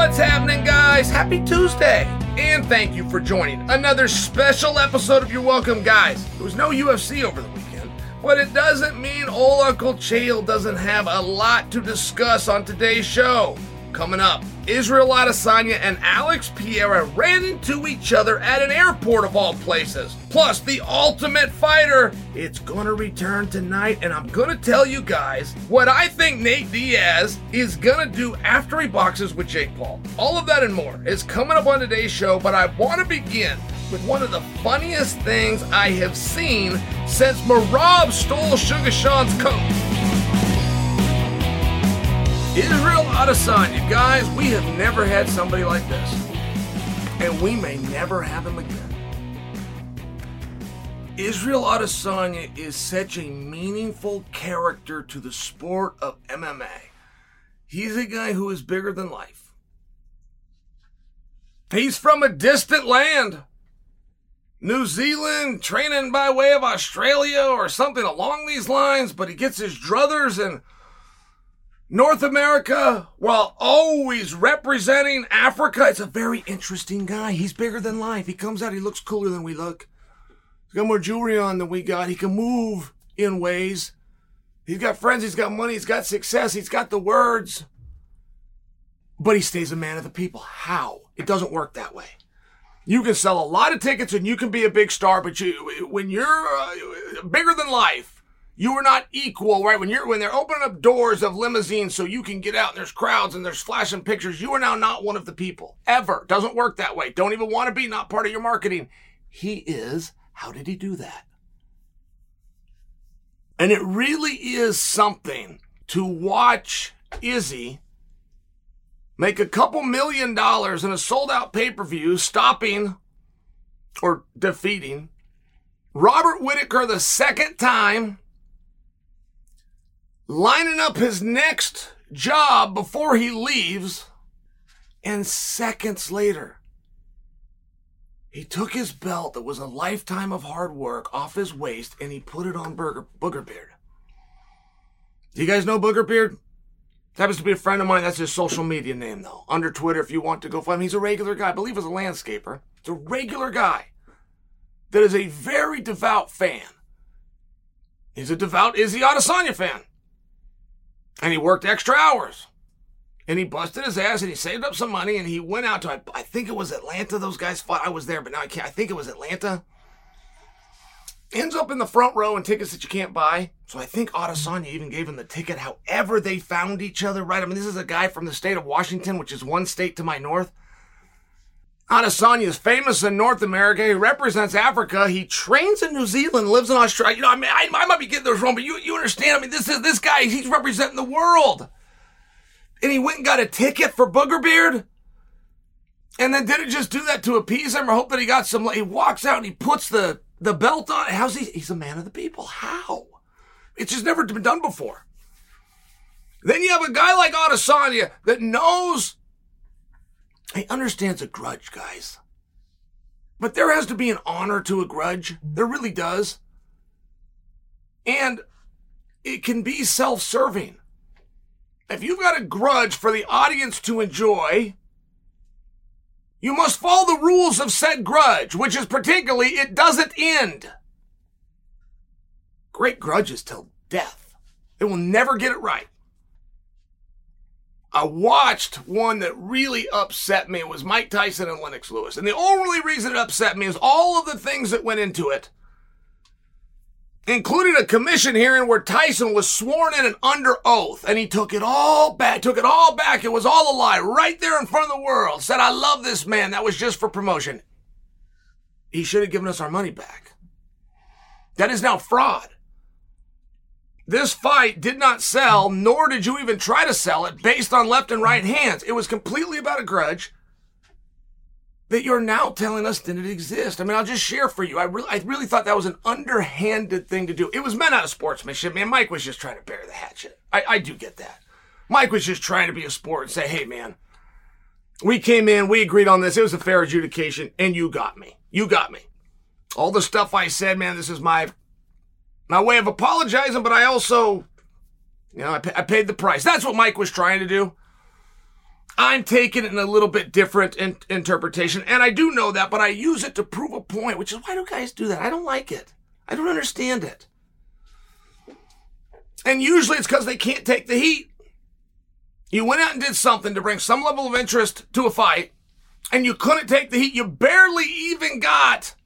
What's happening, guys? Happy Tuesday! And thank you for joining another special episode of Your Welcome, guys. There was no UFC over the weekend, but it doesn't mean old Uncle Chael doesn't have a lot to discuss on today's show. Coming up, Israel Adesanya and Alex Pereira ran into each other at an airport of all places. Plus, the Ultimate Fighter, it's gonna return tonight, and I'm gonna tell you guys what I think Nate Diaz is gonna do after he boxes with Jake Paul. All of that and more is coming up on today's show, but I wanna begin with one of the funniest things I have seen since Merab stole Sugar Sean's coat. Israel Adesanya, guys, we have never had somebody like this. And we may never have him again. Israel Adesanya is such a meaningful character to the sport of MMA. He's a guy who is bigger than life. He's from a distant land. New Zealand, training by way of Australia or something along these lines, but he gets his druthers and North America while always representing Africa. It's a very interesting guy. He's bigger than life. He comes out, he looks cooler than we look. He's got more jewelry on than we got. He can move in ways. He's got friends, he's got money, he's got success, he's got the words. But he stays a man of the people. How? It doesn't work that way. You can sell a lot of tickets and you can be a big star, but you, when you're uh, bigger than life, you are not equal, right? When you're when they're opening up doors of limousines so you can get out and there's crowds and there's flashing pictures, you are now not one of the people. Ever. Doesn't work that way. Don't even want to be, not part of your marketing. He is. How did he do that? And it really is something to watch Izzy make a couple million dollars in a sold out pay per view, stopping or defeating Robert Whitaker the second time lining up his next job before he leaves, and seconds later, he took his belt that was a lifetime of hard work off his waist and he put it on Burger, Booger Beard. Do you guys know Booger Beard? Happens to be a friend of mine. That's his social media name, though. Under Twitter, if you want to go find him. He's a regular guy. I believe he's a landscaper. It's a regular guy that is a very devout fan. He's a devout Izzy Adesanya fan. And he worked extra hours. And he busted his ass and he saved up some money and he went out to, I think it was Atlanta. Those guys fought. I was there, but now I can't. I think it was Atlanta. Ends up in the front row and tickets that you can't buy. So I think Adesanya even gave him the ticket. However, they found each other, right? I mean, this is a guy from the state of Washington, which is one state to my north. Adesanya is famous in North America. He represents Africa. He trains in New Zealand, lives in Australia. You know, I mean, I, I might be getting this wrong, but you, you understand. I mean, this is this guy. He's representing the world, and he went and got a ticket for Booger Beard, and then didn't just do that to appease him or hope that he got some. He walks out and he puts the the belt on. How's he? He's a man of the people. How? It's just never been done before. Then you have a guy like Adesanya that knows he understands a grudge, guys. But there has to be an honor to a grudge. There really does. And it can be self serving. If you've got a grudge for the audience to enjoy, you must follow the rules of said grudge, which is particularly it doesn't end. Great grudges till death. They will never get it right. I watched one that really upset me. It was Mike Tyson and Lennox Lewis. And the only reason it upset me is all of the things that went into it, including a commission hearing where Tyson was sworn in and under oath, and he took it all back, took it all back. It was all a lie right there in front of the world. Said, I love this man. That was just for promotion. He should have given us our money back. That is now fraud. This fight did not sell, nor did you even try to sell it based on left and right hands. It was completely about a grudge that you're now telling us didn't exist. I mean, I'll just share for you. I really, I really thought that was an underhanded thing to do. It was meant out of sportsmanship, man. Mike was just trying to bury the hatchet. I, I do get that. Mike was just trying to be a sport and say, hey, man, we came in, we agreed on this. It was a fair adjudication, and you got me. You got me. All the stuff I said, man, this is my my way of apologizing, but I also, you know, I, I paid the price. That's what Mike was trying to do. I'm taking it in a little bit different in- interpretation, and I do know that, but I use it to prove a point, which is why do guys do that? I don't like it. I don't understand it. And usually it's because they can't take the heat. You went out and did something to bring some level of interest to a fight, and you couldn't take the heat. You barely even got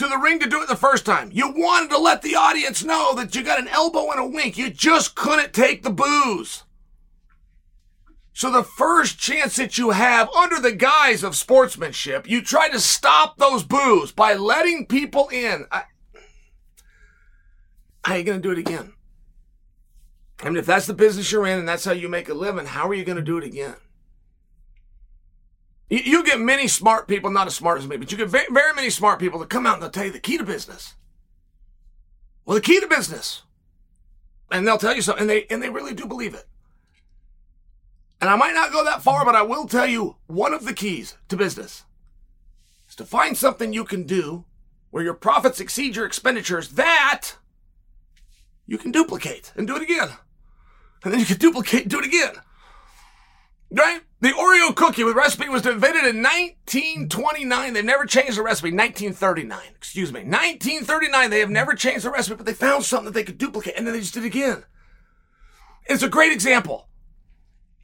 to the ring to do it the first time. You wanted to let the audience know that you got an elbow and a wink. You just couldn't take the booze. So the first chance that you have under the guise of sportsmanship, you try to stop those boos by letting people in. I, are you going to do it again? I mean, if that's the business you're in and that's how you make a living, how are you going to do it again? You, get many smart people, not as smart as me, but you get very, very many smart people that come out and they'll tell you the key to business. Well, the key to business. And they'll tell you something, and they, and they really do believe it. And I might not go that far, but I will tell you one of the keys to business is to find something you can do where your profits exceed your expenditures that you can duplicate and do it again. And then you can duplicate do it again. Right? The Oreo cookie with recipe was invented in 1929. They've never changed the recipe. 1939, excuse me. 1939. They have never changed the recipe, but they found something that they could duplicate and then they just did it again. It's a great example.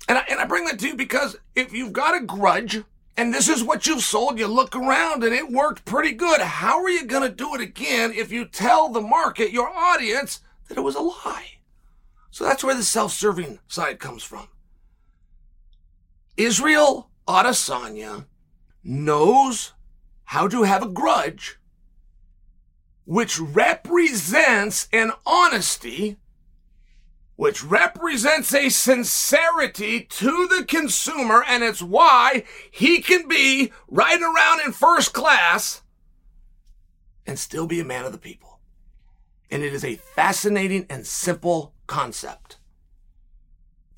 And I, and I bring that to you because if you've got a grudge and this is what you've sold, you look around and it worked pretty good. How are you going to do it again if you tell the market, your audience, that it was a lie? So that's where the self-serving side comes from. Israel Adesanya knows how to have a grudge which represents an honesty which represents a sincerity to the consumer, and it's why he can be riding around in first class and still be a man of the people. And it is a fascinating and simple concept.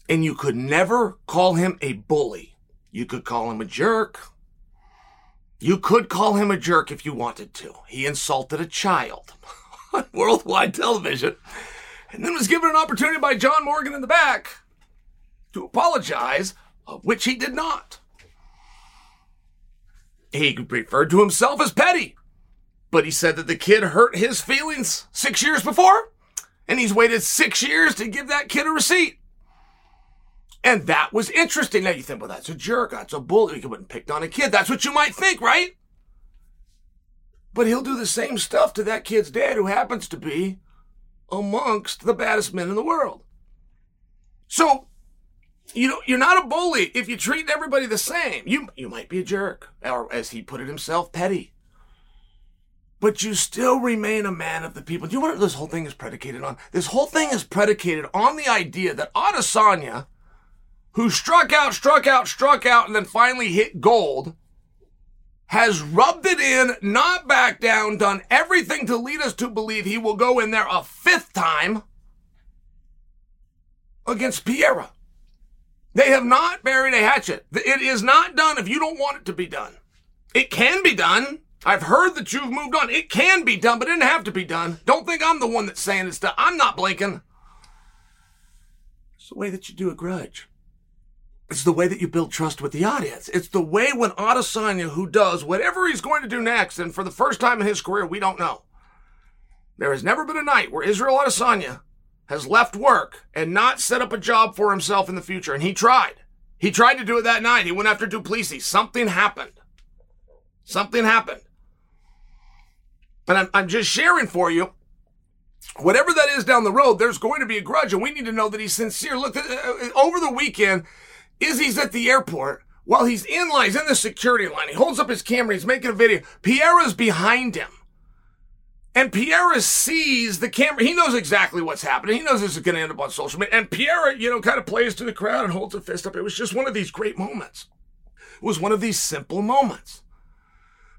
And you could never call him a bully. You could call him a jerk. You could call him a jerk if you wanted to. He insulted a child on worldwide television and then was given an opportunity by John Morgan in the back to apologize, which he did not. He referred to himself as petty, but he said that the kid hurt his feelings six years before, and he's waited six years to give that kid a receipt. And that was interesting. Now you think, well, that's a jerk. That's a bully. He wouldn't picked on a kid. That's what you might think, right? But he'll do the same stuff to that kid's dad, who happens to be amongst the baddest men in the world. So, you know, you're not a bully if you treat everybody the same. You you might be a jerk, or as he put it himself, petty. But you still remain a man of the people. Do you know what this whole thing is predicated on? This whole thing is predicated on the idea that Adesanya, who struck out, struck out, struck out, and then finally hit gold, has rubbed it in, not back down, done everything to lead us to believe he will go in there a fifth time against Pereira. They have not buried a hatchet. It is not done if you don't want it to be done. It can be done. I've heard that you've moved on. It can be done, but it didn't have to be done. Don't think I'm the one that's saying it's done. I'm not blinking. It's the way that you do a grudge. It's the way that you build trust with the audience. It's the way when Adesanya, who does whatever he's going to do next, and for the first time in his career, we don't know. There has never been a night where Israel Adesanya has left work and not set up a job for himself in the future, and he tried. He tried to do it that night. He went after Du Plessis. Something happened. Something happened. And I'm, I'm just sharing for you whatever that is down the road, there's going to be a grudge, and we need to know that he's sincere. Look, uh, uh, over the weekend, Izzy's at the airport. While he's in line, he's in the security line. He holds up his camera. He's making a video. Pereira's behind him. And Pierre sees the camera. He knows exactly what's happening. He knows this is going to end up on social media. And Pierre, you know, kind of plays to the crowd and holds a fist up. It was just one of these great moments. It was one of these simple moments.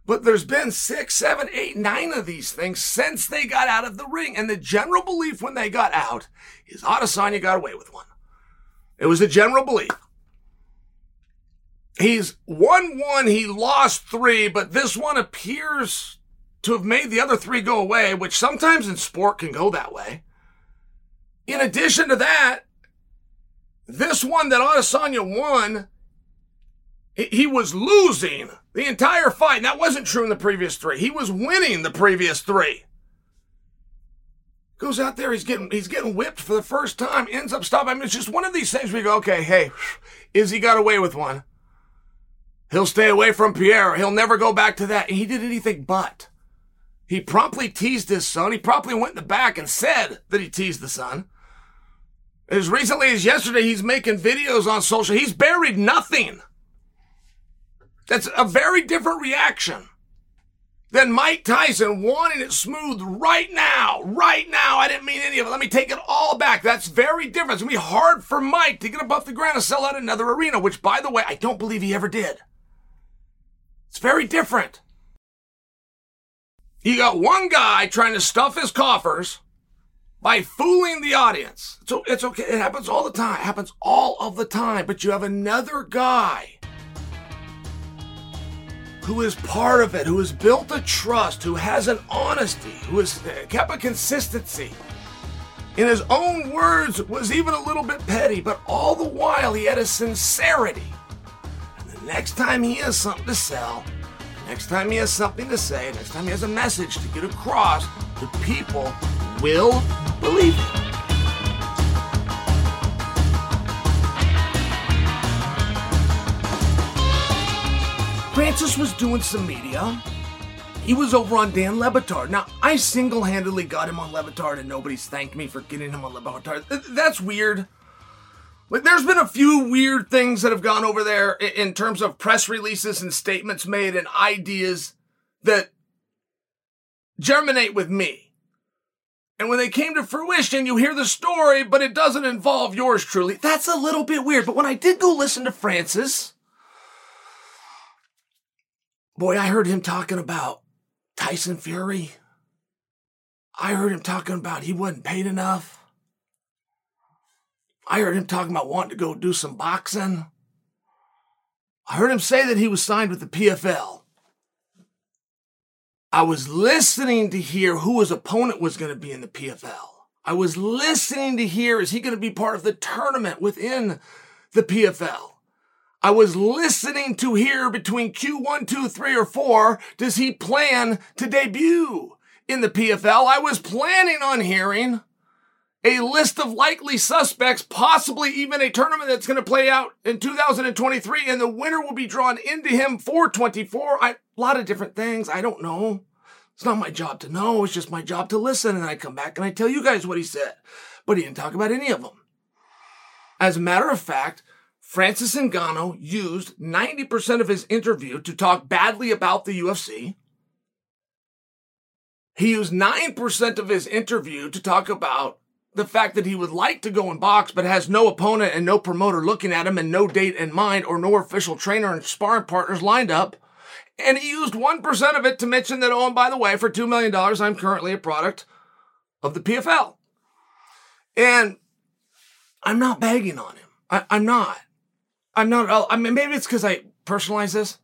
But there's been six, seven, eight, nine of these things since they got out of the ring. And the general belief when they got out is Adesanya got away with one. It was the general belief. He's won one, he lost three, but this one appears to have made the other three go away, which sometimes in sport can go that way. In addition to that, this one that Adesanya won, he was losing the entire fight. And that wasn't true in the previous three. He was winning the previous three. Goes out there, he's getting he's getting whipped for the first time, ends up stopping. I mean, it's just one of these things where you go, okay, hey, Izzy got away with one. He'll stay away from Pierre. He'll never go back to that. He did anything but. He promptly teased his son. He promptly went in the back and said that he teased the son. As recently as yesterday, he's making videos on social. He's buried nothing. That's a very different reaction than Mike Tyson wanting it smooth right now. Right now. I didn't mean any of it. Let me take it all back. That's very different. It's going to be hard for Mike to get above the ground and sell out another arena, which, by the way, I don't believe he ever did. It's very different. You got one guy trying to stuff his coffers by fooling the audience. So it's okay. It happens all the time. It happens all of the time. But you have another guy who is part of it, who has built a trust, who has an honesty, who has uh, kept a consistency. In his own words, was even a little bit petty, but all the while he had a sincerity. Next time he has something to sell, next time he has something to say, next time he has a message to get across, the people will believe him. Francis was doing some media. He was over on Dan Le Batard. Now, I single handedly got him on Le Batard, and nobody's thanked me for getting him on Le Batard. That's weird. Like, there's been a few weird things that have gone over there in terms of press releases and statements made and ideas that germinate with me. And when they came to fruition, you hear the story, but it doesn't involve yours truly. That's a little bit weird. But when I did go listen to Francis, Boy, I heard him talking about Tyson Fury. I heard him talking about he wasn't paid enough. I heard him talking about wanting to go do some boxing. I heard him say that he was signed with the PFL. I was listening to hear who his opponent was going to be in the PFL. I was listening to hear is he going to be part of the tournament within the PFL? I was listening to hear between Q1, 2, 3, or 4, does he plan to debut in the PFL? I was planning on hearing a list of likely suspects, possibly even a tournament that's going to play out in 2023, and the winner will be drawn into him for 24. I, a lot of different things. I don't know. It's not my job to know. It's just my job to listen. And I come back and I tell you guys what he said. But he didn't talk about any of them. As a matter of fact, Francis Ngannou used 90% of his interview to talk badly about the UFC. He used 9% of his interview to talk about the fact that he would like to go and box, but has no opponent and no promoter looking at him and no date in mind or no official trainer and sparring partners lined up. And he used 1% of it to mention that, oh, and by the way, for $2 million, I'm currently a product of the PFL. And I'm not bagging on him. I, am not. I'm not. I mean, maybe it's because I personalize this.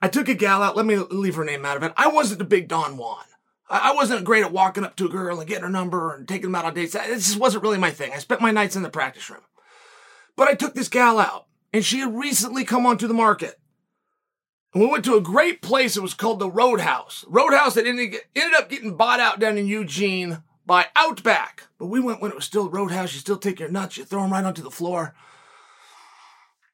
I took a gal out. Let me leave her name out of it. I wasn't a big Don Juan. I wasn't great at walking up to a girl and getting her number and taking them out on dates. It just wasn't really my thing. I spent my nights in the practice room. But I took this gal out, and she had recently come onto the market. And we went to a great place. It was called the Roadhouse. Roadhouse that ended, ended up getting bought out down in Eugene by Outback. But we went when it was still Roadhouse. You still take your nuts, you throw them right onto the floor.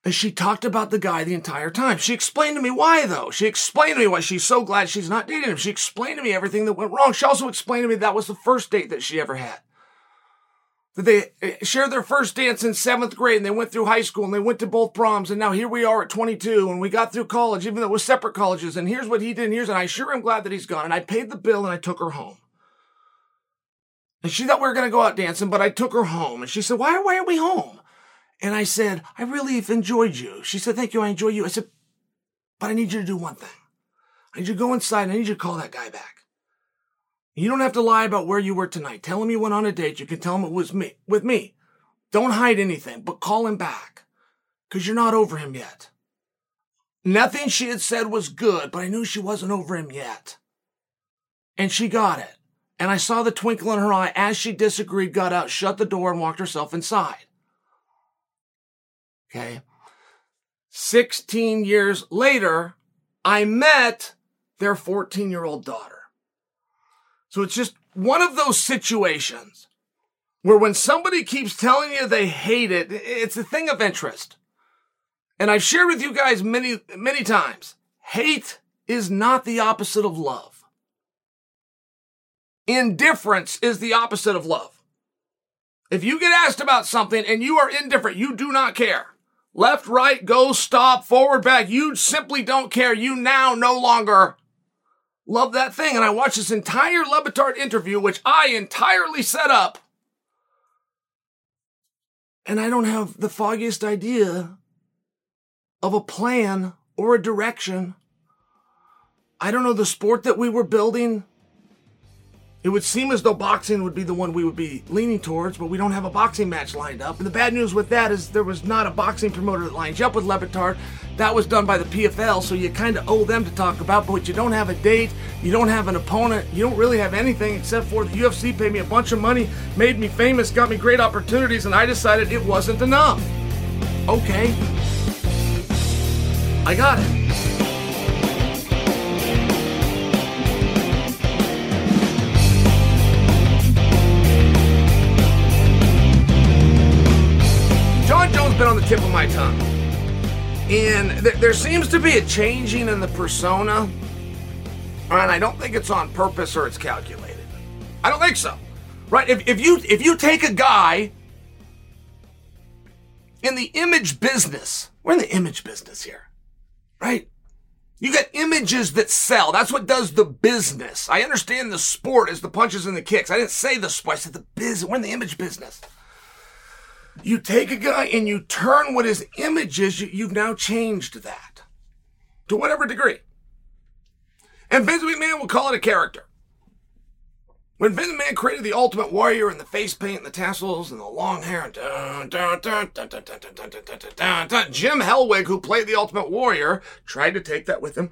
And she talked about the guy the entire time. She explained to me why, though. She explained to me why she's so glad she's not dating him. She explained to me everything that went wrong. She also explained to me that was the first date that she ever had. That they eh, shared their first dance in seventh grade and they went through high school and they went to both proms. And now here we are at 22 and we got through college, even though it was separate colleges. And here's what he did and here's, and I sure am glad that he's gone. And I paid the bill and I took her home. And she thought we were going to go out dancing, but I took her home. And she said, why, why are we home? And I said, I really enjoyed you. She said, thank you. I enjoy you. I said, but I need you to do one thing. I need you to go inside and I need you to call that guy back. You don't have to lie about where you were tonight. Tell him you went on a date. You can tell him it was me, with me. Don't hide anything, but call him back. Cause you're not over him yet. Nothing she had said was good, but I knew she wasn't over him yet. And she got it. And I saw the twinkle in her eye as she disagreed, got out, shut the door, and walked herself inside. Okay. 16 years later, I met their 14 year old daughter. So it's just one of those situations where when somebody keeps telling you they hate it, it's a thing of interest. And I've shared with you guys many, many times. Hate is not the opposite of love. Indifference is the opposite of love. If you get asked about something and you are indifferent, you do not care. Left, right, go, stop, forward, back. You simply don't care. You now no longer love that thing. And I watched this entire Le Batard interview, which I entirely set up. And I don't have the foggiest idea of a plan or a direction. I don't know the sport that we were building. It would seem as though boxing would be the one we would be leaning towards, but we don't have a boxing match lined up. And the bad news with that is there was not a boxing promoter that lines you up with Le Batard. That was done by the PFL, so you kind of owe them to talk about, but you don't have a date, you don't have an opponent, you don't really have anything except for the UFC paid me a bunch of money, made me famous, got me great opportunities, and I decided it wasn't enough. Okay. I got it. Been on the tip of my tongue. And th- there seems to be a changing in the persona. And I don't think it's on purpose or it's calculated. I don't think so. Right? If, if you if you take a guy in the image business, we're in the image business here. Right? You got images that sell. That's what does the business. I understand the sport is the punches and the kicks. I didn't say the sport. I said the business. We're in the image business. You take a guy and you turn what his image is, you, have now changed that to whatever degree. And Vince McMahon will call it a character. When Vince McMahon created the Ultimate Warrior and the face paint and the tassels and the long hair and Jim Hellwig, who played the Ultimate Warrior, tried to take that with him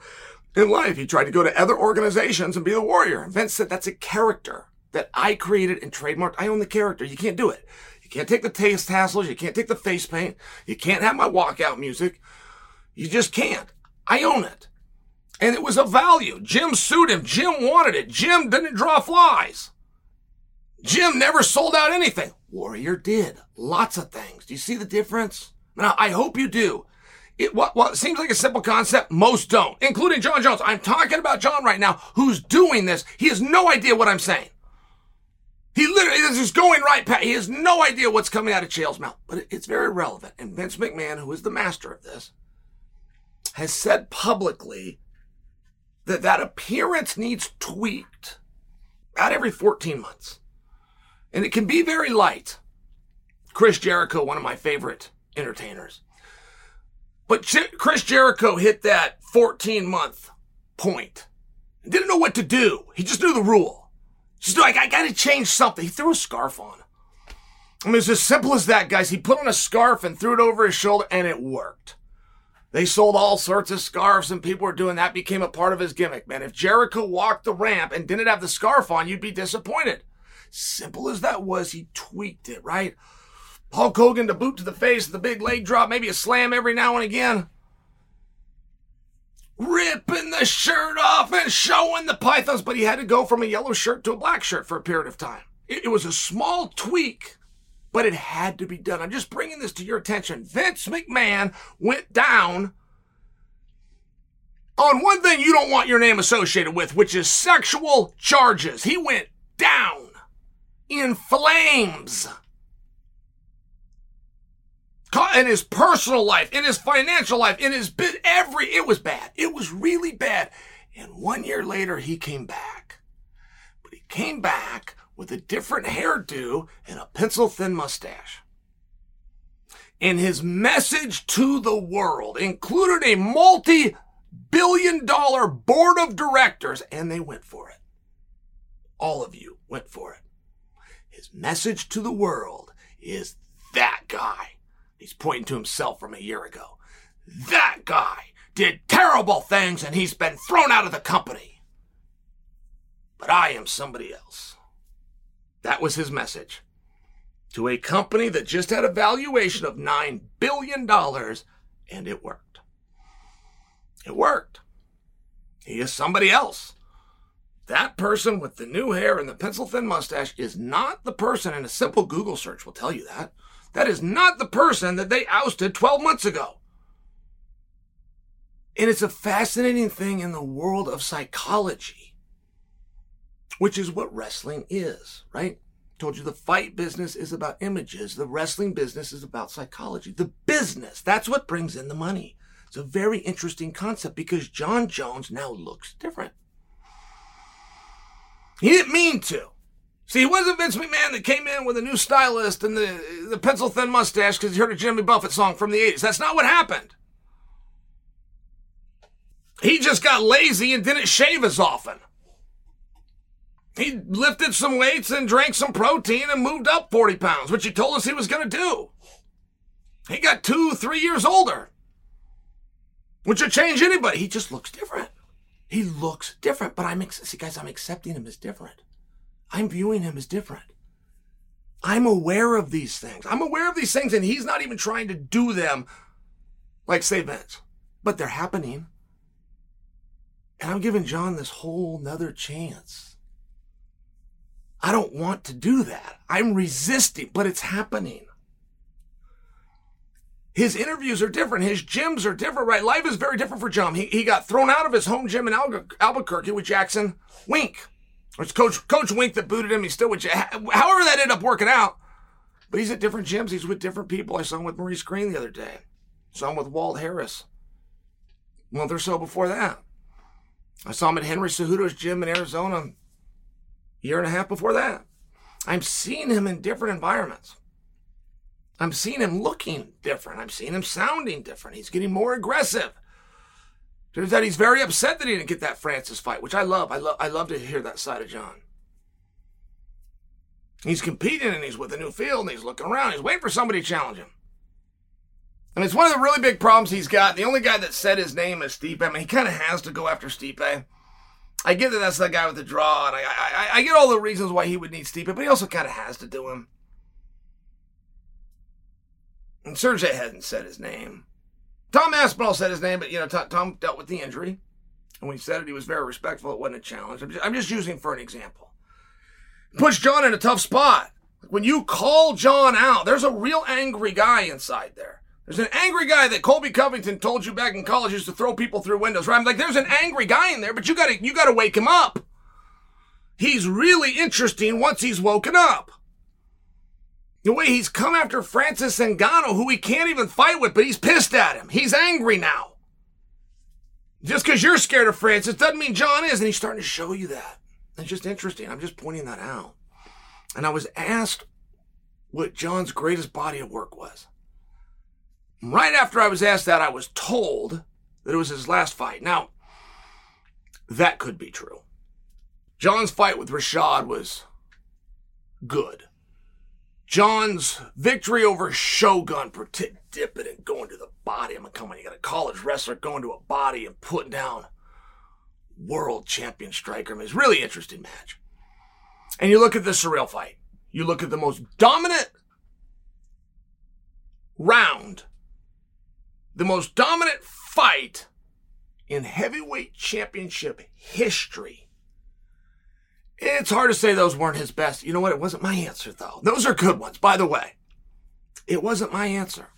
in life. He tried to go to other organizations and be the warrior. And Vince said, that's a character that I created and trademarked. I own the character. You can't do it. You can't take the taste tassels. You can't take the face paint. You can't have my walkout music. You just can't. I own it. And it was a value. Jim sued him. Jim wanted it. Jim didn't draw flies. Jim never sold out anything. Warrior did. Lots of things. Do you see the difference? Now, I hope you do. It, what, what seems like a simple concept, most don't, including Jon Jones. I'm talking about John right now, who's doing this. He has no idea what I'm saying. He literally is just going right past. He has no idea what's coming out of Chael's mouth, but it's very relevant. And Vince McMahon, who is the master of this, has said publicly that that appearance needs tweaked about every 14 months. And it can be very light. Chris Jericho, one of my favorite entertainers. But Chris Jericho hit that 14 month point. Didn't know what to do. He just knew the rule. Just like, I gotta change something. He threw a scarf on. I mean, it's as simple as that, guys. He put on a scarf and threw it over his shoulder and it worked. They sold all sorts of scarves and people were doing that became a part of his gimmick, man. If Jericho walked the ramp and didn't have the scarf on, you'd be disappointed. Simple as that was, he tweaked it, right? Hulk Hogan, to boot to the face, the big leg drop, maybe a slam every now and again. Ripping the shirt off and showing the pythons, but he had to go from a yellow shirt to a black shirt for a period of time. It, it was a small tweak but it had to be done. I'm just bringing this to your attention. Vince McMahon went down on one thing you don't want your name associated with, which is sexual charges. He went down in flames. In his personal life, in his financial life, in his bit, every, it was bad. It was really bad. And one year later, he came back. But he came back with a different hairdo and a pencil thin mustache. And his message to the world included a multi billion dollar board of directors, and they went for it. All of you went for it. His message to the world is that. He's pointing to himself from a year ago. That guy did terrible things and he's been thrown out of the company. But I am somebody else. That was his message to a company that just had a valuation of $9 billion, and it worked. It worked. He is somebody else. That person with the new hair and the pencil thin mustache is not the person, and a simple Google search will tell you that. That is not the person that they ousted 12 months ago. And it's a fascinating thing in the world of psychology, which is what wrestling is, right? told you the fight business is about images. The wrestling business is about psychology. The business, that's what brings in the money. It's a very interesting concept because Jon Jones now looks different. He didn't mean to. See, he wasn't Vince McMahon that came in with a new stylist and the, the pencil thin mustache because he heard a Jimmy Buffett song from the 80s. That's not what happened. He just got lazy and didn't shave as often. He lifted some weights and drank some protein and moved up 40 pounds, which he told us he was going to do. He got two, three years older, which would change anybody. He just looks different. He looks different, but I'm, see, guys, I'm accepting him as different. I'm viewing him as different. I'm aware of these things. I'm aware of these things, and he's not even trying to do them like, say, Vince, but they're happening. And I'm giving Jon this whole nother chance. I don't want to do that. I'm resisting, but it's happening. His interviews are different. His gyms are different, right? Life is very different for Jon. He, he got thrown out of his home gym in Albuquerque with Jackson Wink. It's Coach Coach Wink that booted him. He's still with, however that ended up working out. But he's at different gyms. He's with different people. I saw him with Maurice Greene the other day. Saw him with Walt Harris a month or so before that. I saw him at Henry Cejudo's gym in Arizona a year and a half before that. I'm seeing him in different environments. I'm seeing him looking different. I'm seeing him sounding different. He's getting more aggressive. Turns out he's very upset that he didn't get that Francis fight, which I love. I love I love to hear that side of Jon. He's competing and he's with a new field and he's looking around. He's waiting for somebody to challenge him. And it's one of the really big problems he's got. The only guy that said his name is Stipe. I mean, he kind of has to go after Stipe. I get that that's the guy with the draw, and I, I, I get all the reasons why he would need Stipe, but he also kind of has to do him. And Sergey hadn't said his name. Tom Aspinall said his name, but you know, Tom dealt with the injury, and when he said it, he was very respectful. It wasn't a challenge. I'm just, I'm just using for an example. Puts Jon in a tough spot. When you call Jon out, there's a real angry guy inside there. There's an angry guy that Colby Covington told you back in college used to throw people through windows, right? I'm like, there's an angry guy in there, but you gotta, you gotta wake him up. He's really interesting once he's woken up. The way he's come after Francis Ngannou, who he can't even fight with, but he's pissed at him. He's angry now. Just because you're scared of Francis doesn't mean Jon is, and he's starting to show you that. It's just interesting. I'm just pointing that out. And I was asked what Jon's greatest body of work was. Right after I was asked that, I was told that it was his last fight. Now, that could be true. Jon's fight with Rashad was good. Jon's victory over Shogun, dipping and going to the body. I'm coming. You got a college wrestler going to a body and putting down world champion striker. I mean, it's really interesting match. And you look at the Ciryl fight. You look at the most dominant round, the most dominant fight in heavyweight championship history it's hard to say those weren't his best. You know what? It wasn't my answer, though. Those are good ones, by the way. It wasn't my answer.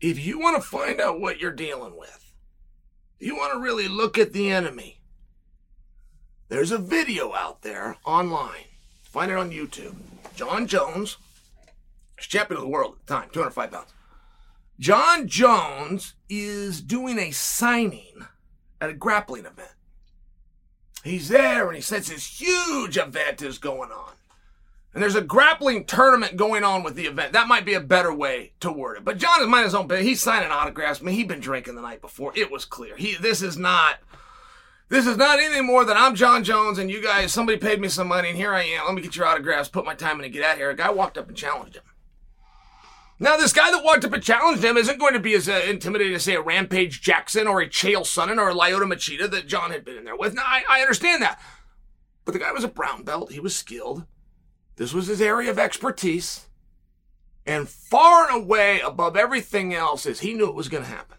If you want to find out what you're dealing with, you want to really look at the enemy, there's a video out there online. Find it on YouTube. Jon Jones, champion of the world at the time, 205 pounds. Jon Jones is doing a signing at a grappling event. He's there and he says this huge event is going on. And there's a grappling tournament going on with the event. That might be a better way to word it. But Jon is minding his own business. He's signing autographs. I mean, he'd been drinking the night before. It was clear. He this is not this is not anything more than I'm Jon Jones and you guys, somebody paid me some money and here I am. Let me get your autographs, put my time in and get out here. A guy walked up and challenged him. Now, this guy that walked up and challenged him isn't going to be as uh, intimidating as, say, a Rampage Jackson or a Chael Sonnen or a Lyoto Machida that Jon had been in there with. Now, I, I understand that. But the guy was a brown belt. He was skilled. This was his area of expertise. And far and away above everything else is he knew it was going to happen.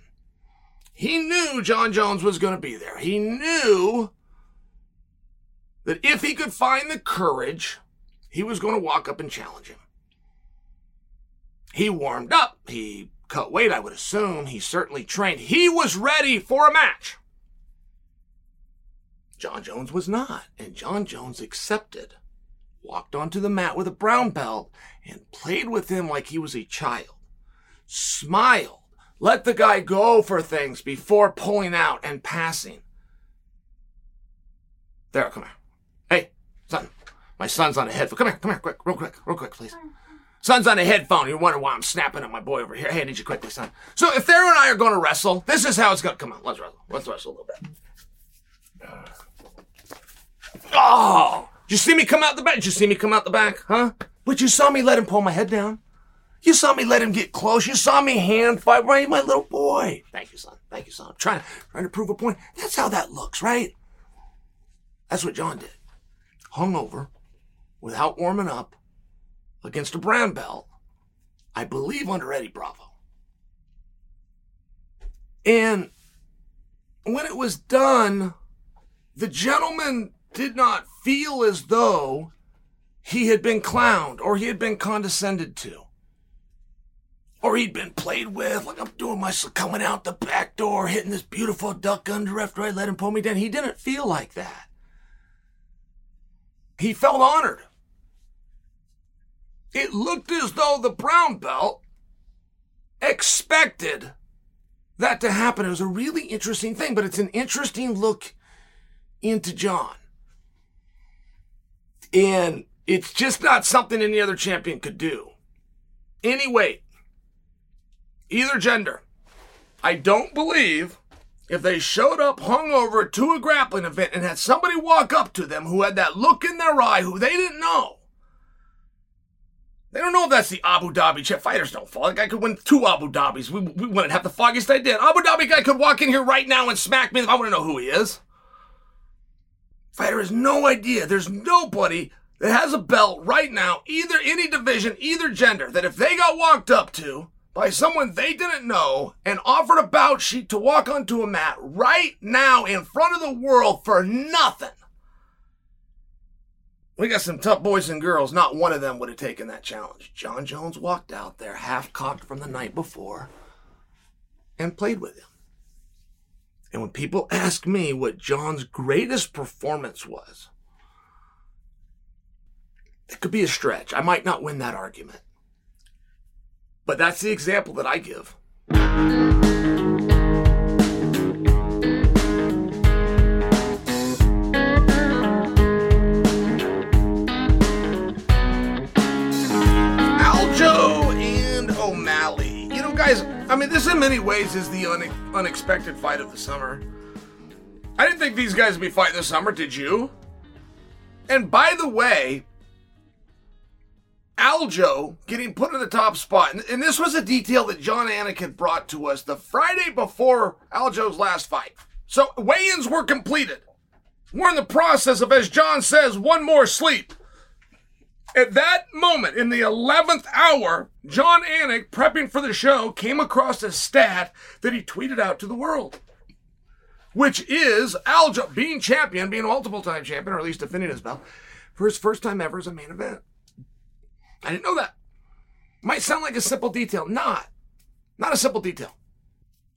He knew Jon Jones was going to be there. He knew that if he could find the courage, he was going to walk up and challenge him. He warmed up. He cut weight, I would assume. He certainly trained. He was ready for a match. Jon Jones was not, and Jon Jones accepted, walked onto the mat with a brown belt, and played with him like he was a child. Smiled, let the guy go for things before pulling out and passing. There, come here. Hey, son, my son's on a head. Come here, come here, quick, real quick, real quick, please. Son's on a headphone. You're wondering why I'm snapping at my boy over here. Hey, I need you quickly, son. So if Thero and I are going to wrestle, this is how it's going to come on. Let's wrestle. Let's wrestle a little bit. Oh, did you see me come out the back? Did you see me come out the back? Huh? But you saw me let him pull my head down. You saw me let him get close. You saw me hand fight right, my little boy. Thank you, son. Thank you, son. I'm trying, trying to prove a point. That's how that looks, right? That's what Jon did. Hung over without warming up against a brown belt, I believe under Eddie Bravo. And when it was done, the gentleman did not feel as though he had been clowned or he had been condescended to. Or he'd been played with, like I'm doing my coming out the back door, hitting this beautiful duck under after I let him pull me down. He didn't feel like that. He felt honored. It looked as though the brown belt expected that to happen. It was a really interesting thing, but it's an interesting look into Jon. And it's just not something any other champion could do. Any weight, either gender. I don't believe if they showed up hungover to a grappling event and had somebody walk up to them who had that look in their eye who they didn't know they don't know if that's the Abu Dhabi champ. Fighters don't fall. That guy could win two Abu Dhabis. We, we wouldn't have the foggiest idea. Abu Dhabi guy could walk in here right now and smack me. I want to know who he is. Fighter has no idea. There's nobody that has a belt right now, either any division, either gender, that if they got walked up to by someone they didn't know and offered a bout sheet to walk onto a mat right now in front of the world for nothing, we got some tough boys and girls. Not one of them would have taken that challenge. Jon Jones walked out there half cocked from the night before and played with him. And when people ask me what Jon's greatest performance was, it could be a stretch. I might not win that argument. But that's the example that I give. Guys, I mean, this in many ways is the une- unexpected fight of the summer. I didn't think these guys would be fighting this summer, did you? And by the way, Aljo getting put in the top spot, and, and this was a detail that Jon Anik had brought to us the Friday before Aljo's last fight. So weigh-ins were completed. We're in the process of, as Jon says, one more sleep. At that moment, in the 11th hour, Jon Anik, prepping for the show, came across a stat that he tweeted out to the world, which is Aljo being champion, being multiple time champion, or at least defending his belt, for his first time ever as a main event. I didn't know that. Might sound like a simple detail. Not. Not a simple detail.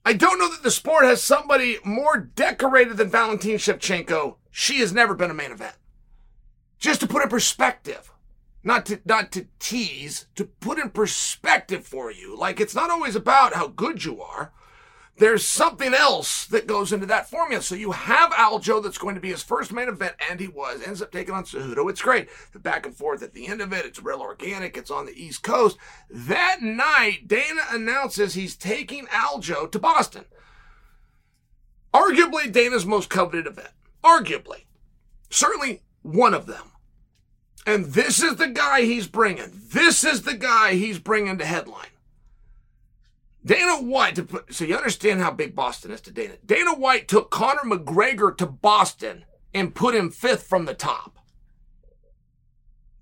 I don't know that the sport has somebody more decorated than Valentina Shevchenko. She has never been a main event. Just to put in perspective, not to not to tease, to put in perspective for you. Like it's not always about how good you are. there's something else that goes into that formula. So you have Aljo that's going to be his first main event, and he was. Ends up taking on Cejudo. It's great. The back and forth at the end of it, it's real organic. It's on the East Coast. That night, Dana announces he's taking Aljo to Boston. Arguably Dana's most coveted event. Arguably. Certainly one of them. And this is the guy he's bringing. This is the guy he's bringing to headline. Dana White, put, so you understand how big Boston is to Dana. Dana White took Conor McGregor to Boston and put him fifth from the top.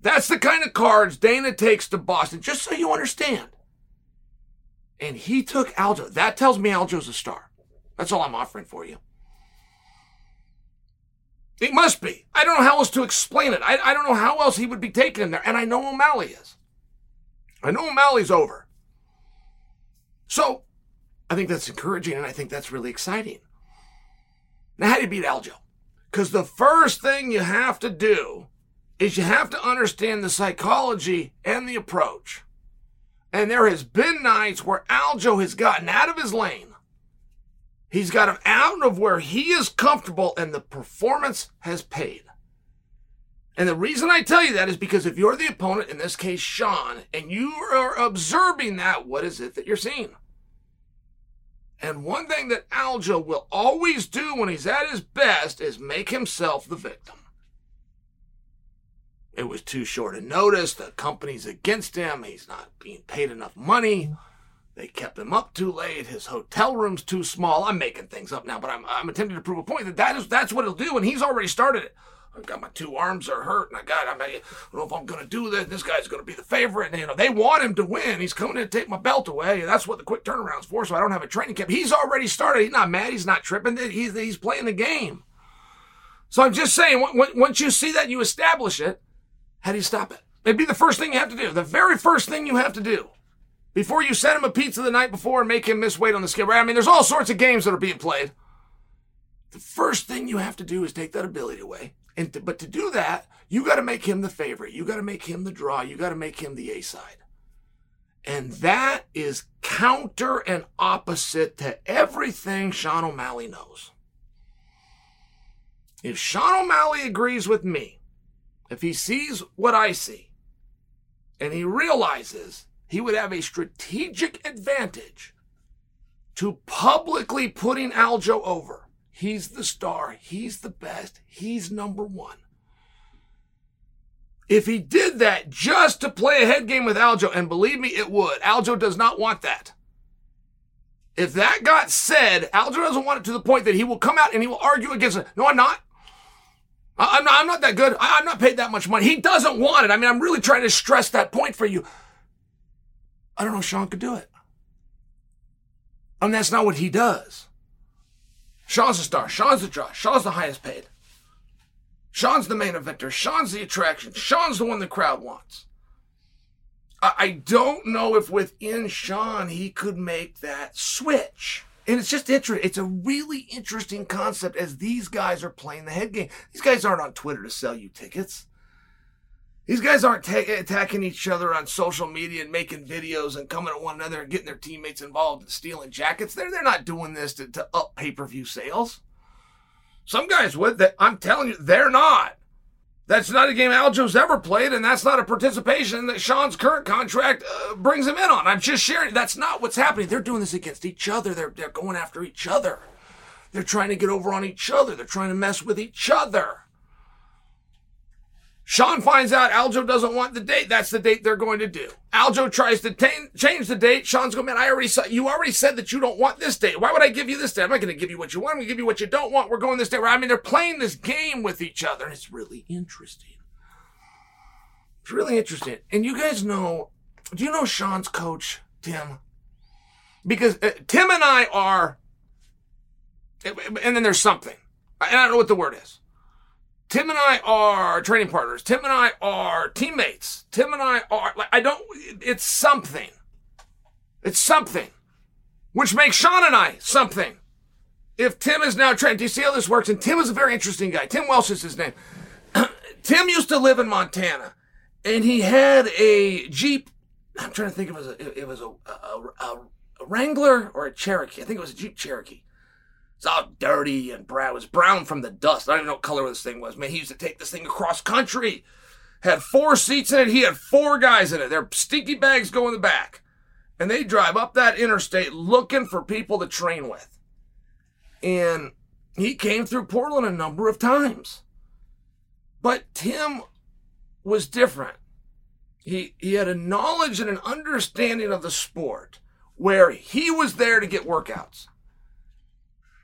That's the kind of cards Dana takes to Boston, just so you understand. And he took Aljo. That tells me Aljo's a star. That's all I'm offering for you. It must be. I don't know how else to explain it. I, I don't know how else he would be taken in there. And I know O'Malley is. I know O'Malley's over. So I think that's encouraging and I think that's really exciting. Now, how do you beat Aljo? Because the first thing you have to do is you have to understand the psychology and the approach. And there has been nights where Aljo has gotten out of his lane. He's got him out of where he is comfortable and the performance has paid. And the reason I tell you that is because if you're the opponent, in this case, Sean, and you are observing that, what is it that you're seeing? And one thing that Aljo will always do when he's at his best is make himself the victim. It was too short a notice. The company's against him. He's not being paid enough money. They kept him up too late. His hotel room's too small. I'm making things up now, but I'm, I'm attempting to prove a point that, that is, that's what he'll do, and he's already started it. I've got my two arms are hurt, and I got I, I don't know if I'm going to do this. This guy's going to be the favorite. And, you know, they want him to win. He's coming in to take my belt away. That's what the quick turnaround's for. So I don't have a training camp. He's already started. He's not mad. He's not tripping. He's he's playing the game. So I'm just saying, once you see that, you establish it. How do you stop it? It'd be the first thing you have to do. The very first thing you have to do before you send him a pizza the night before and make him miss weight on the scale. Right? I mean, there's all sorts of games that are being played. The first thing you have to do is take that ability away and to, but to do that, you got to make him the favorite. You got to make him the draw. You got to make him the A side. And that is counter and opposite to everything Sean O'Malley knows. If Sean O'Malley agrees with me, if he sees what I see, and he realizes he would have a strategic advantage to publicly putting Aljo over, He's the star. He's the best. He's number one. If he did that just to play a head game with Aljo, and believe me, it would. Aljo does not want that. If that got said, Aljo doesn't want it to the point that he will come out and he will argue against it. No, I'm not. I'm not, I'm not that good. I'm not paid that much money. He doesn't want it. I mean, I'm really trying to stress that point for you. I don't know if Sean could do it. And that's not what he does. Sean's the star. Sean's the draw. Sean's the highest paid. Sean's the main eventer. Sean's the attraction. Sean's the one the crowd wants. I, I don't know if within Sean he could make that switch. And it's just interesting. It's a really interesting concept as these guys are playing the head game. These guys aren't on Twitter to sell you tickets. These guys aren't ta- attacking each other on social media and making videos and coming at one another and getting their teammates involved and stealing jackets. They're, they're not doing this to, to up pay per view sales. Some guys would. That I'm telling you, they're not. That's not a game Aljo's ever played, and that's not a participation that Sean's current contract uh, brings him in on. I'm just sharing. That's not what's happening. They're doing this against each other. They're, they're going after each other. They're trying to get over on each other. They're trying to mess with each other. Sean finds out Aljo doesn't want the date. That's the date they're going to do. Aljo tries to t- change the date. Sean's going, man, I already saw, you already said that you don't want this date. Why would I give you this date? I'm not going to give you what you want. I'm going to give you what you don't want. We're going this date. I mean, they're playing this game with each other and it's really interesting. It's really interesting. And you guys know, do you know Sean's coach, Tim? Because uh, Tim and I are, and then there's something. I don't know what the word is. Tim and I are training partners. Tim and I are teammates. Tim and I are, like, I don't, it's something. It's something. Which makes Sean and I something. If Tim is now trained, do you see how this works? And Tim is a very interesting guy. Tim Welch is his name. Tim used to live in Montana and he had a Jeep. I'm trying to think of it. It was a, a, a, a Wrangler or a Cherokee. I think it was a Jeep Cherokee. It's all dirty and brown. It was brown from the dust. I don't even know what color this thing was. Man, he used to take this thing across country. Had four seats in it. He had four guys in it. Their stinky bags go in the back. And they drive up that interstate looking for people to train with. And he came through Portland a number of times. But Tim was different. He, he had a knowledge and an understanding of the sport where he was there to get workouts.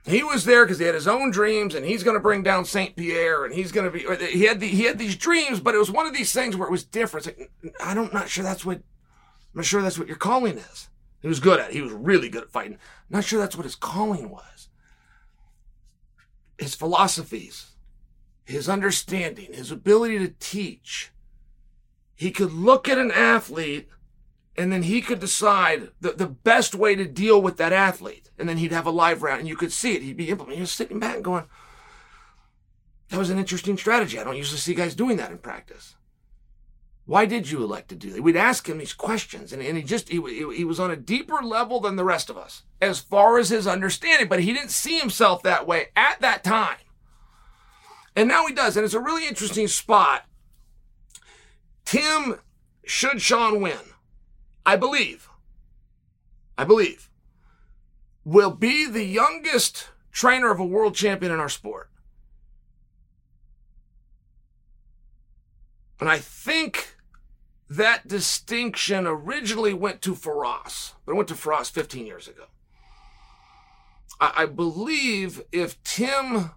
He was there because he had his own dreams and he's going to bring down St. Pierre and he's going to be, uh, he had, the, he had these dreams, but it was one of these things where it was different. It's like, I don't, not sure that's what, I'm not sure that's what your calling is. He was good at it. He was really good at fighting. I'm Not sure that's what his calling was. His philosophies, his understanding, his ability to teach. He could look at an athlete and then he could decide the, the best way to deal with that athlete. And then he'd have a live round and you could see it. He'd be implementing. He was sitting back and going, that was an interesting strategy. I don't usually see guys doing that in practice. Why did you elect to do that? We'd ask him these questions, and, and he just he, he was on a deeper level than the rest of us as far as his understanding, but he didn't see himself that way at that time. And now he does, and it's a really interesting spot. Tim, should Sean win, I believe, I believe, will be the youngest trainer of a world champion in our sport. And I think that distinction originally went to Firas, but it went to Firas 15 years ago. I, I believe if Tim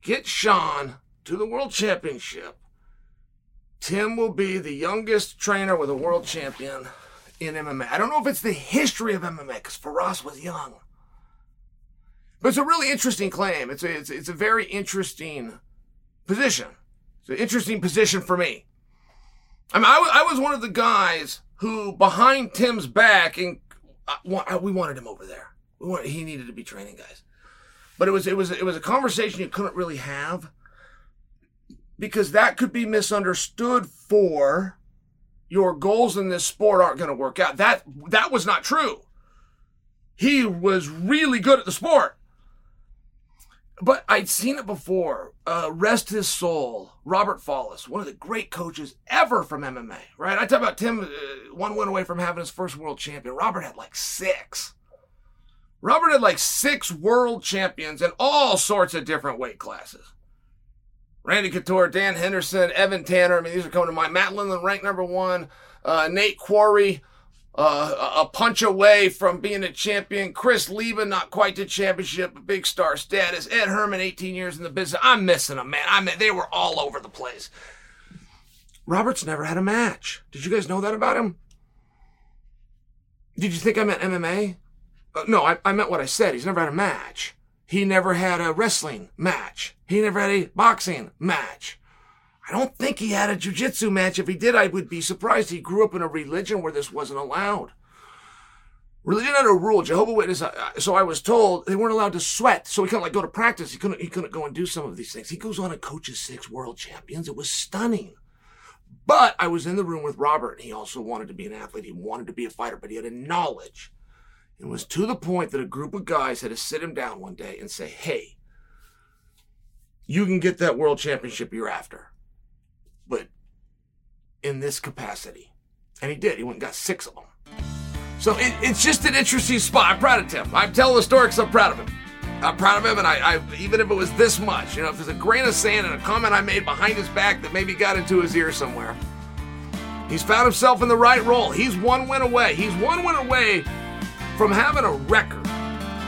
gets Sean to the world championship, Tim will be the youngest trainer with a world champion in MMA. I don't know if it's the history of MMA because Firas was young. But it's a really interesting claim. It's a, it's, it's a very interesting position. It's an interesting position for me. I mean, I, w- I was one of the guys who, behind Tim's back, and uh, we wanted him over there. We wanted, he needed to be training guys, but it was it was it was a conversation you couldn't really have because that could be misunderstood for your goals in this sport aren't going to work out. That that was not true. He was really good at the sport but I'd seen it before. Uh, rest his soul, Robert Follis, one of the great coaches ever from MMA. Right? I talk about Tim, uh, one went away from having his first world champion. Robert had like six. Robert had like six world champions in all sorts of different weight classes. Randy Couture, Dan Henderson, Evan Tanner. I mean, these are coming to mind. Matt Lindland ranked number one. Uh, Nate Quarry, uh, a punch away from being a champion. Chris Leben, not quite to championship, but big star status. Ed Herman, 18 years in the business. I'm missing them, man. I mean, they were all over the place. Robert's never had a match. Did you guys know that about him? Did you think I meant MMA? Uh, no, I, I meant what I said. He's never had a match. He never had a wrestling match. He never had a boxing match. I don't think he had a jujitsu match. If he did, I would be surprised. He grew up in a religion where this wasn't allowed. Religion had a rule. Jehovah Witness. So I was told they weren't allowed to sweat. So he couldn't like go to practice. He couldn't. He couldn't go and do some of these things. He goes on and coaches six world champions. It was stunning. But I was in the room with Robert, and he also wanted to be an athlete. He wanted to be a fighter, but he had a knowledge. It was to the point that a group of guys had to sit him down one day and say, "Hey, you can get that world championship you're after." but in this capacity. And he did. He went and got six of them. So it, it's just an interesting spot. I'm proud of Tim. I'm telling the story because I'm proud of him. I'm proud of him, and I, I, even if it was this much, you know, if there's a grain of sand and a comment I made behind his back that maybe got into his ear somewhere, he's found himself in the right role. He's one win away. He's one win away from having a record.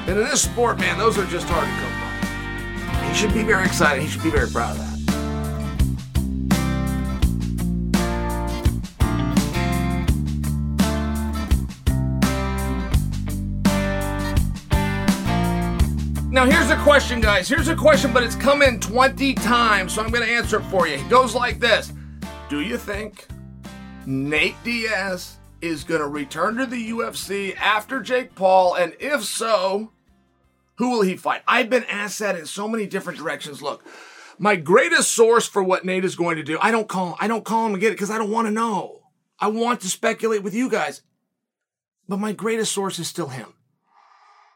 And in this sport, man, those are just hard to come by. He should be very excited. He should be very proud of that. Now, here's a question, guys. Here's a question, but it's come in 20 times, so I'm going to answer it for you. It goes like this Do you think Nate Diaz is going to return to the UFC after Jake Paul? And if so, who will he fight? I've been asked that in so many different directions. Look, my greatest source for what Nate is going to do, I don't call I don't call him and get it because I don't want to know. I want to speculate with you guys. but my greatest source is still him.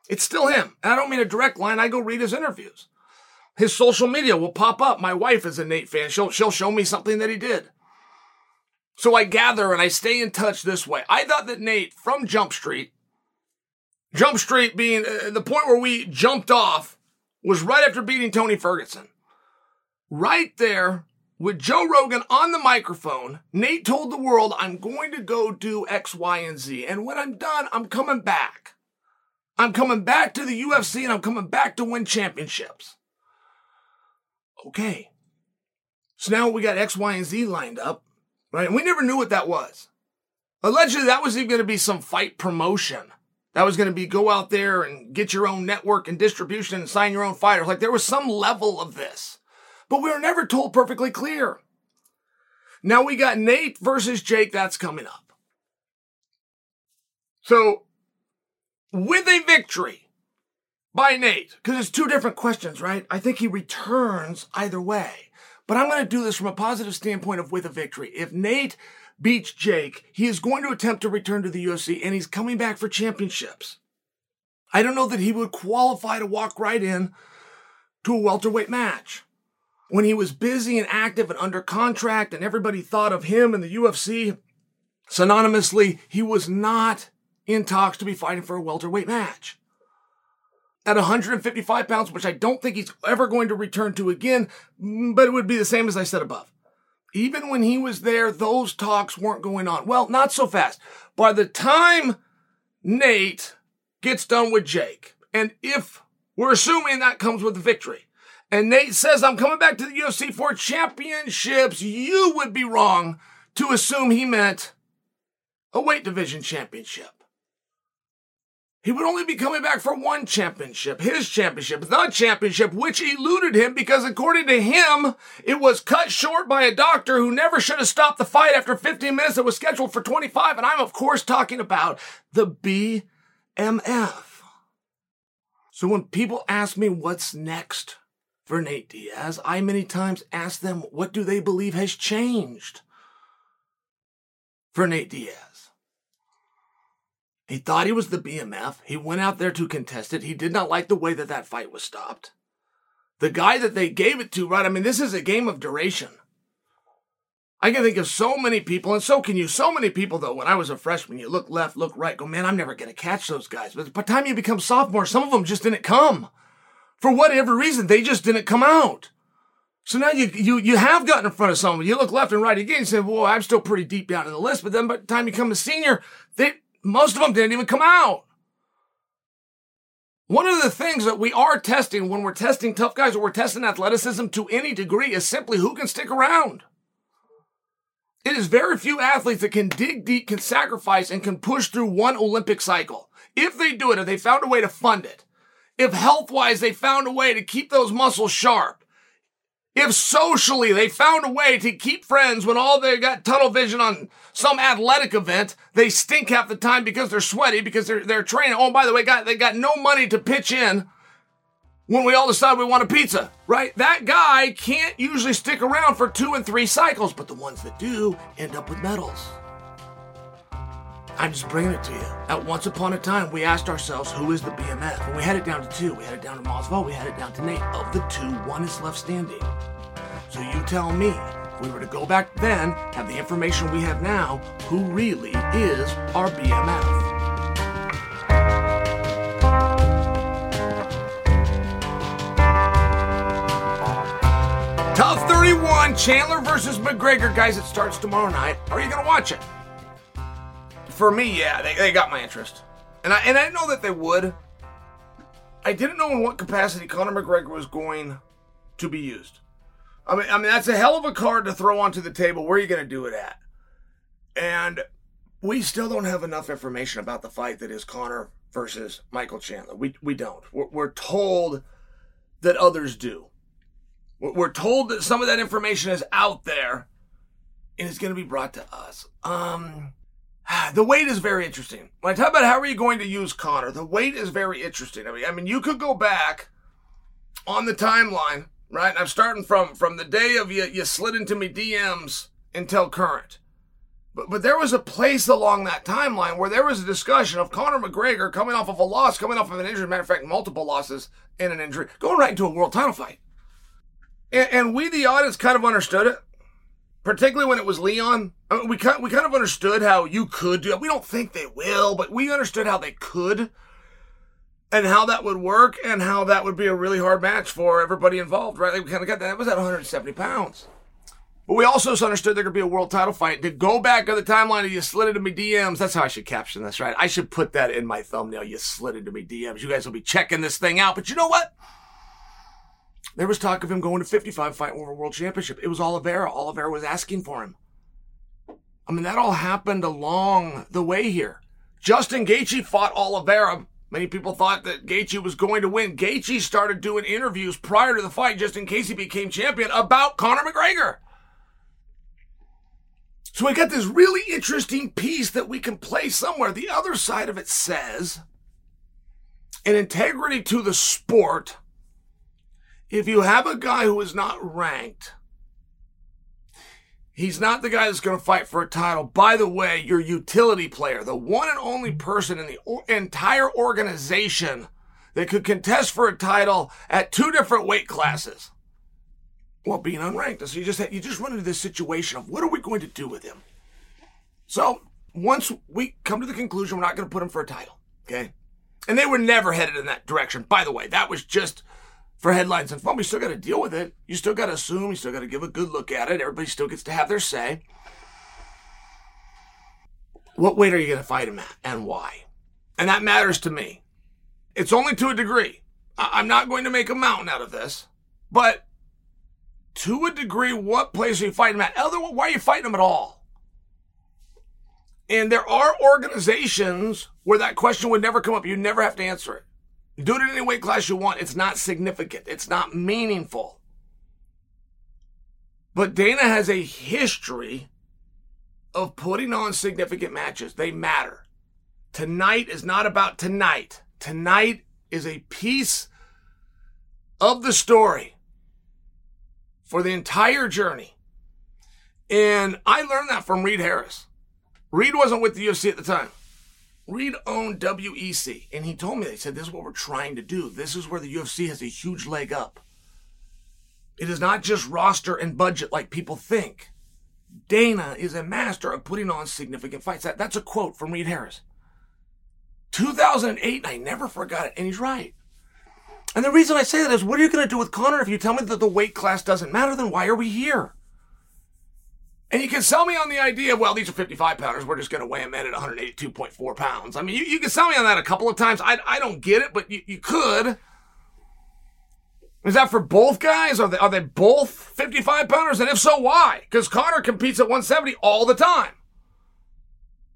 It's still him. And I don't mean a direct line. I go read his interviews. His social media will pop up. My wife is a Nate fan. She'll, she'll show me something that he did. So I gather and I stay in touch this way. I thought that Nate from Jump Street, Jump Street being uh, the point where we jumped off was right after beating Tony Ferguson. Right there with Joe Rogan on the microphone, Nate told the world, I'm going to go do X, Y, and Z. And when I'm done, I'm coming back. I'm coming back to the UFC and I'm coming back to win championships. Okay. So now we got X, Y, and Z lined up, right? And we never knew what that was. Allegedly, that was even going to be some fight promotion. That was going to be go out there and get your own network and distribution and sign your own fighters. Like there was some level of this, but we were never told perfectly clear. Now we got Nate versus Jake. That's coming up. So with a victory by Nate, because it's two different questions, right? I think he returns either way. But I'm going to do this from a positive standpoint of with a victory. If Nate beats Jake, he is going to attempt to return to the UFC and he's coming back for championships. I don't know that he would qualify to walk right in to a welterweight match. When he was busy and active and under contract and everybody thought of him and the UFC synonymously, he was not in talks to be fighting for a welterweight match. At 155 pounds, which I don't think he's ever going to return to again, mm, but it would be the same as I said above. Even when he was there, those talks weren't going on. Well, not so fast. By the time Nate gets done with Jake, and if we're assuming that comes with a victory, and Nate says, I'm coming back to the UFC for championships, you would be wrong to assume he meant a weight division championship. He would only be coming back for one championship, his championship, the championship, which eluded him because according to him, it was cut short by a doctor who never should have stopped the fight after 15 minutes that was scheduled for 25. And I'm, of course, talking about the BMF. So when people ask me what's next for Nate Diaz, I many times ask them, what do they believe has changed for Nate Diaz? He thought he was the BMF. He went out there to contest it. He did not like the way that that fight was stopped. The guy that they gave it to, right? I mean, this is a game of duration. I can think of so many people, and so can you. So many people, though, when I was a freshman, you look left, look right, go, man, I'm never going to catch those guys. But by the time you become sophomore, some of them just didn't come. For whatever reason, they just didn't come out. So now you, you, you have gotten in front of someone. You look left and right again and say, well, I'm still pretty deep down in the list. But then by the time you come a senior, they, most of them didn't even come out. One of the things that we are testing when we're testing tough guys or we're testing athleticism to any degree is simply who can stick around. It is very few athletes that can dig deep, can sacrifice, and can push through one Olympic cycle. If they do it, if they found a way to fund it, if health wise they found a way to keep those muscles sharp, if socially they found a way to keep friends when all they got tunnel vision on some athletic event, they stink half the time because they're sweaty, because they're, they're training. Oh, by the way, got, they got no money to pitch in when we all decide we want a pizza, right? That guy can't usually stick around for two and three cycles, but the ones that do end up with medals. I'm just bringing it to you. At once upon a time, we asked ourselves, who is the BMF? And we had it down to two. We had it down to Masvidal. We had it down to Nate. Of the two, one is left standing. So you tell me, if we were to go back then, have the information we have now, who really is our BMF? TUF 31, Chandler versus McGregor. Guys, it starts tomorrow night. Are you going to watch it? For me, yeah, they, they got my interest. And I and I know that they would. I didn't know in what capacity Conor McGregor was going to be used. I mean, I mean that's a hell of a card to throw onto the table. Where are you going to do it at? And we still don't have enough information about the fight that is Conor versus Michael Chandler. We we don't. We're, we're told that others do. We're told that some of that information is out there, and it's going to be brought to us. Um, the weight is very interesting. When I talk about how are you going to use Conor, the weight is very interesting. I mean, I mean, you could go back on the timeline, right? And I'm starting from from the day of you you slid into me DMs until current. But, but there was a place along that timeline where there was a discussion of Conor McGregor coming off of a loss, coming off of an injury, matter of fact, multiple losses and an injury, going right into a world title fight. And, and we, the audience, kind of understood it, particularly when it was Leon. I mean, we, kind, we kind of understood how you could do it. We don't think they will, but we understood how they could and how that would work and how that would be a really hard match for everybody involved, right? We kind of got that. It was at 170 pounds. But we also understood there could be a world title fight. To go back on the timeline and you slid into me DMs, that's how I should caption this, right? I should put that in my thumbnail. You slid into me DMs. You guys will be checking this thing out. But you know what? There was talk of him going to 55 fight over world championship. It was Oliveira. Oliveira was asking for him. I mean, that all happened along the way here. Justin Gaethje fought Oliveira. Many people thought that Gaethje was going to win. Gaethje started doing interviews prior to the fight, just in case he became champion, about Conor McGregor. So we got this really interesting piece that we can play somewhere. The other side of it says, an integrity to the sport, if you have a guy who is not ranked, he's not the guy that's going to fight for a title. By the way, your utility player, the one and only person in the entire organization that could contest for a title at two different weight classes well, being unranked. So you just you just run into this situation of what are we going to do with him? So once we come to the conclusion we're not going to put him for a title, okay? And they were never headed in that direction. By the way, that was just for headlines and fun. We still got to deal with it. You still got to assume. You still got to give a good look at it. Everybody still gets to have their say. What weight are you going to fight him at and why? And that matters to me. It's only to a degree. I- I'm not going to make a mountain out of this, but to a degree, what place are you fighting at? Other, why are you fighting them at all? And there are organizations where that question would never come up. You never have to answer it. Do it in any weight class you want. It's not significant. It's not meaningful. But Dana has a history of putting on significant matches. They matter. Tonight is not about tonight. Tonight is a piece of the story for the entire journey. And I learned that from Reed Harris. Reed wasn't with the UFC at the time. Reed owned WEC, and he told me, they said, This is what we're trying to do. This is where the UFC has a huge leg up. It is not just roster and budget like people think. Dana is a master of putting on significant fights. That, that's a quote from Reed Harris. 2008, and I never forgot it, and he's right. And the reason I say that is, what are you going to do with Conor if you tell me that the weight class doesn't matter? Then why are we here? And you can sell me on the idea, well, these are 55 pounders. We're just going to weigh them in at 182.4 pounds. I mean, you, you can sell me on that a couple of times. I, I don't get it, but you, you could. Is that for both guys? Are they, are they both 55 pounders? And if so, why? Because Conor competes at 170 all the time.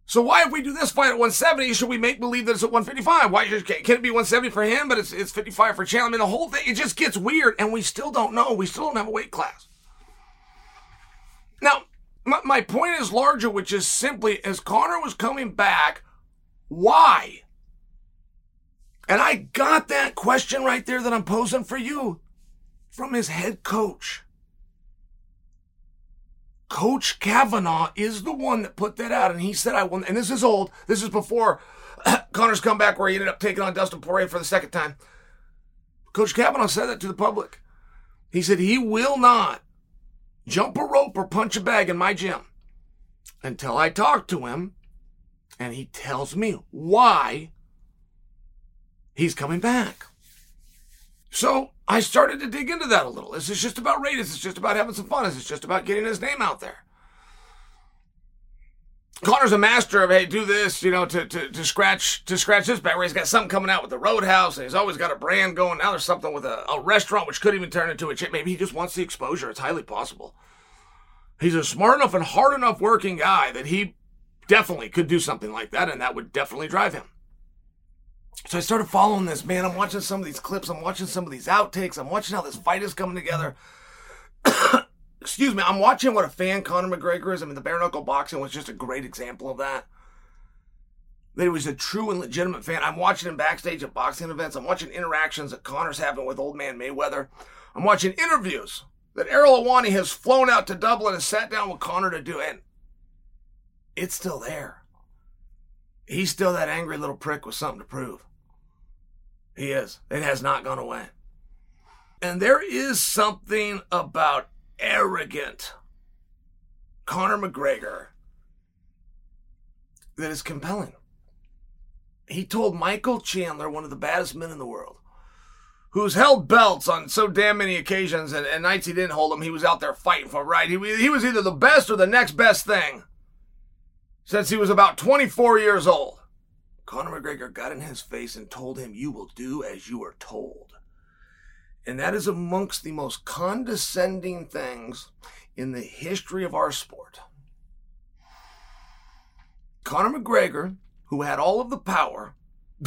So why, if we do this fight at 170, should we make believe that it's at 155? Why can it be 170 for him, but it's it's 55 for Chandler? I mean, the whole thing it just gets weird, and we still don't know. We still don't have a weight class. My, point is larger, which is simply as Conor was coming back, why? And I got that question right there that I'm posing for you from his head coach. Coach Kavanagh is the one that put that out, and he said, "I will." And this is old. This is before Conor's comeback, where he ended up taking on Dustin Poirier for the second time. Coach Kavanagh said that to the public. He said he will not jump a rope or punch a bag in my gym until I talk to him, and he tells me why he's coming back. So I started to dig into that a little. Is this just about ratings? Is this just about having some fun? Is this just about getting his name out there? Conor's a master of hey, do this, you know, to, to, to scratch to scratch this back. Where he's got something coming out with the Roadhouse, and he's always got a brand going. Now there's something with a, a restaurant, which could even turn into a chip. Maybe he just wants the exposure. It's highly possible. He's a smart enough and hard enough working guy that he definitely could do something like that, and that would definitely drive him. So I started following this, man. I'm watching some of these clips. I'm watching some of these outtakes. I'm watching how this fight is coming together. Excuse me. I'm watching what a fan Conor McGregor is. I mean, the bare knuckle boxing was just a great example of that. That he was a true and legitimate fan. I'm watching him backstage at boxing events. I'm watching interactions that Conor's having with old man Mayweather. I'm watching interviews that Ariel Helwani has flown out to Dublin and sat down with Conor to do. And it's still there. He's still that angry little prick with something to prove. He is. It has not gone away. And there is something about arrogant Conor McGregor that is compelling. He told Michael Chandler, one of the baddest men in the world, who's held belts on so damn many occasions, and, and nights he didn't hold them, he was out there fighting for right. He, he was either the best or the next best thing since he was about 24 years old. Conor McGregor got in his face and told him, You will do as you are told. And that is amongst the most condescending things in the history of our sport. Conor McGregor, who had all of the power,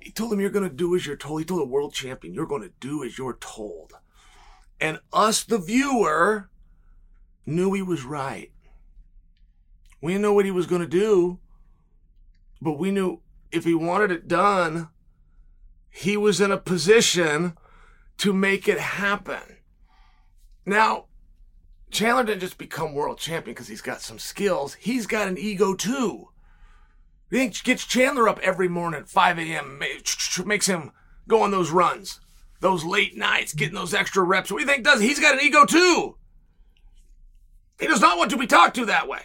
he told him, You're going to do as you're told. He told a world champion, You're going to do as you're told. And us, the viewer, knew he was right. We didn't know what he was going to do, but we knew if he wanted it done, he was in a position to make it happen. Now, Chandler didn't just become world champion because he's got some skills. He's got an ego too. He gets Chandler up every morning at 5 a.m., makes him go on those runs, those late nights, getting those extra reps. What do you think does? He's got an ego too. He does not want to be talked to that way.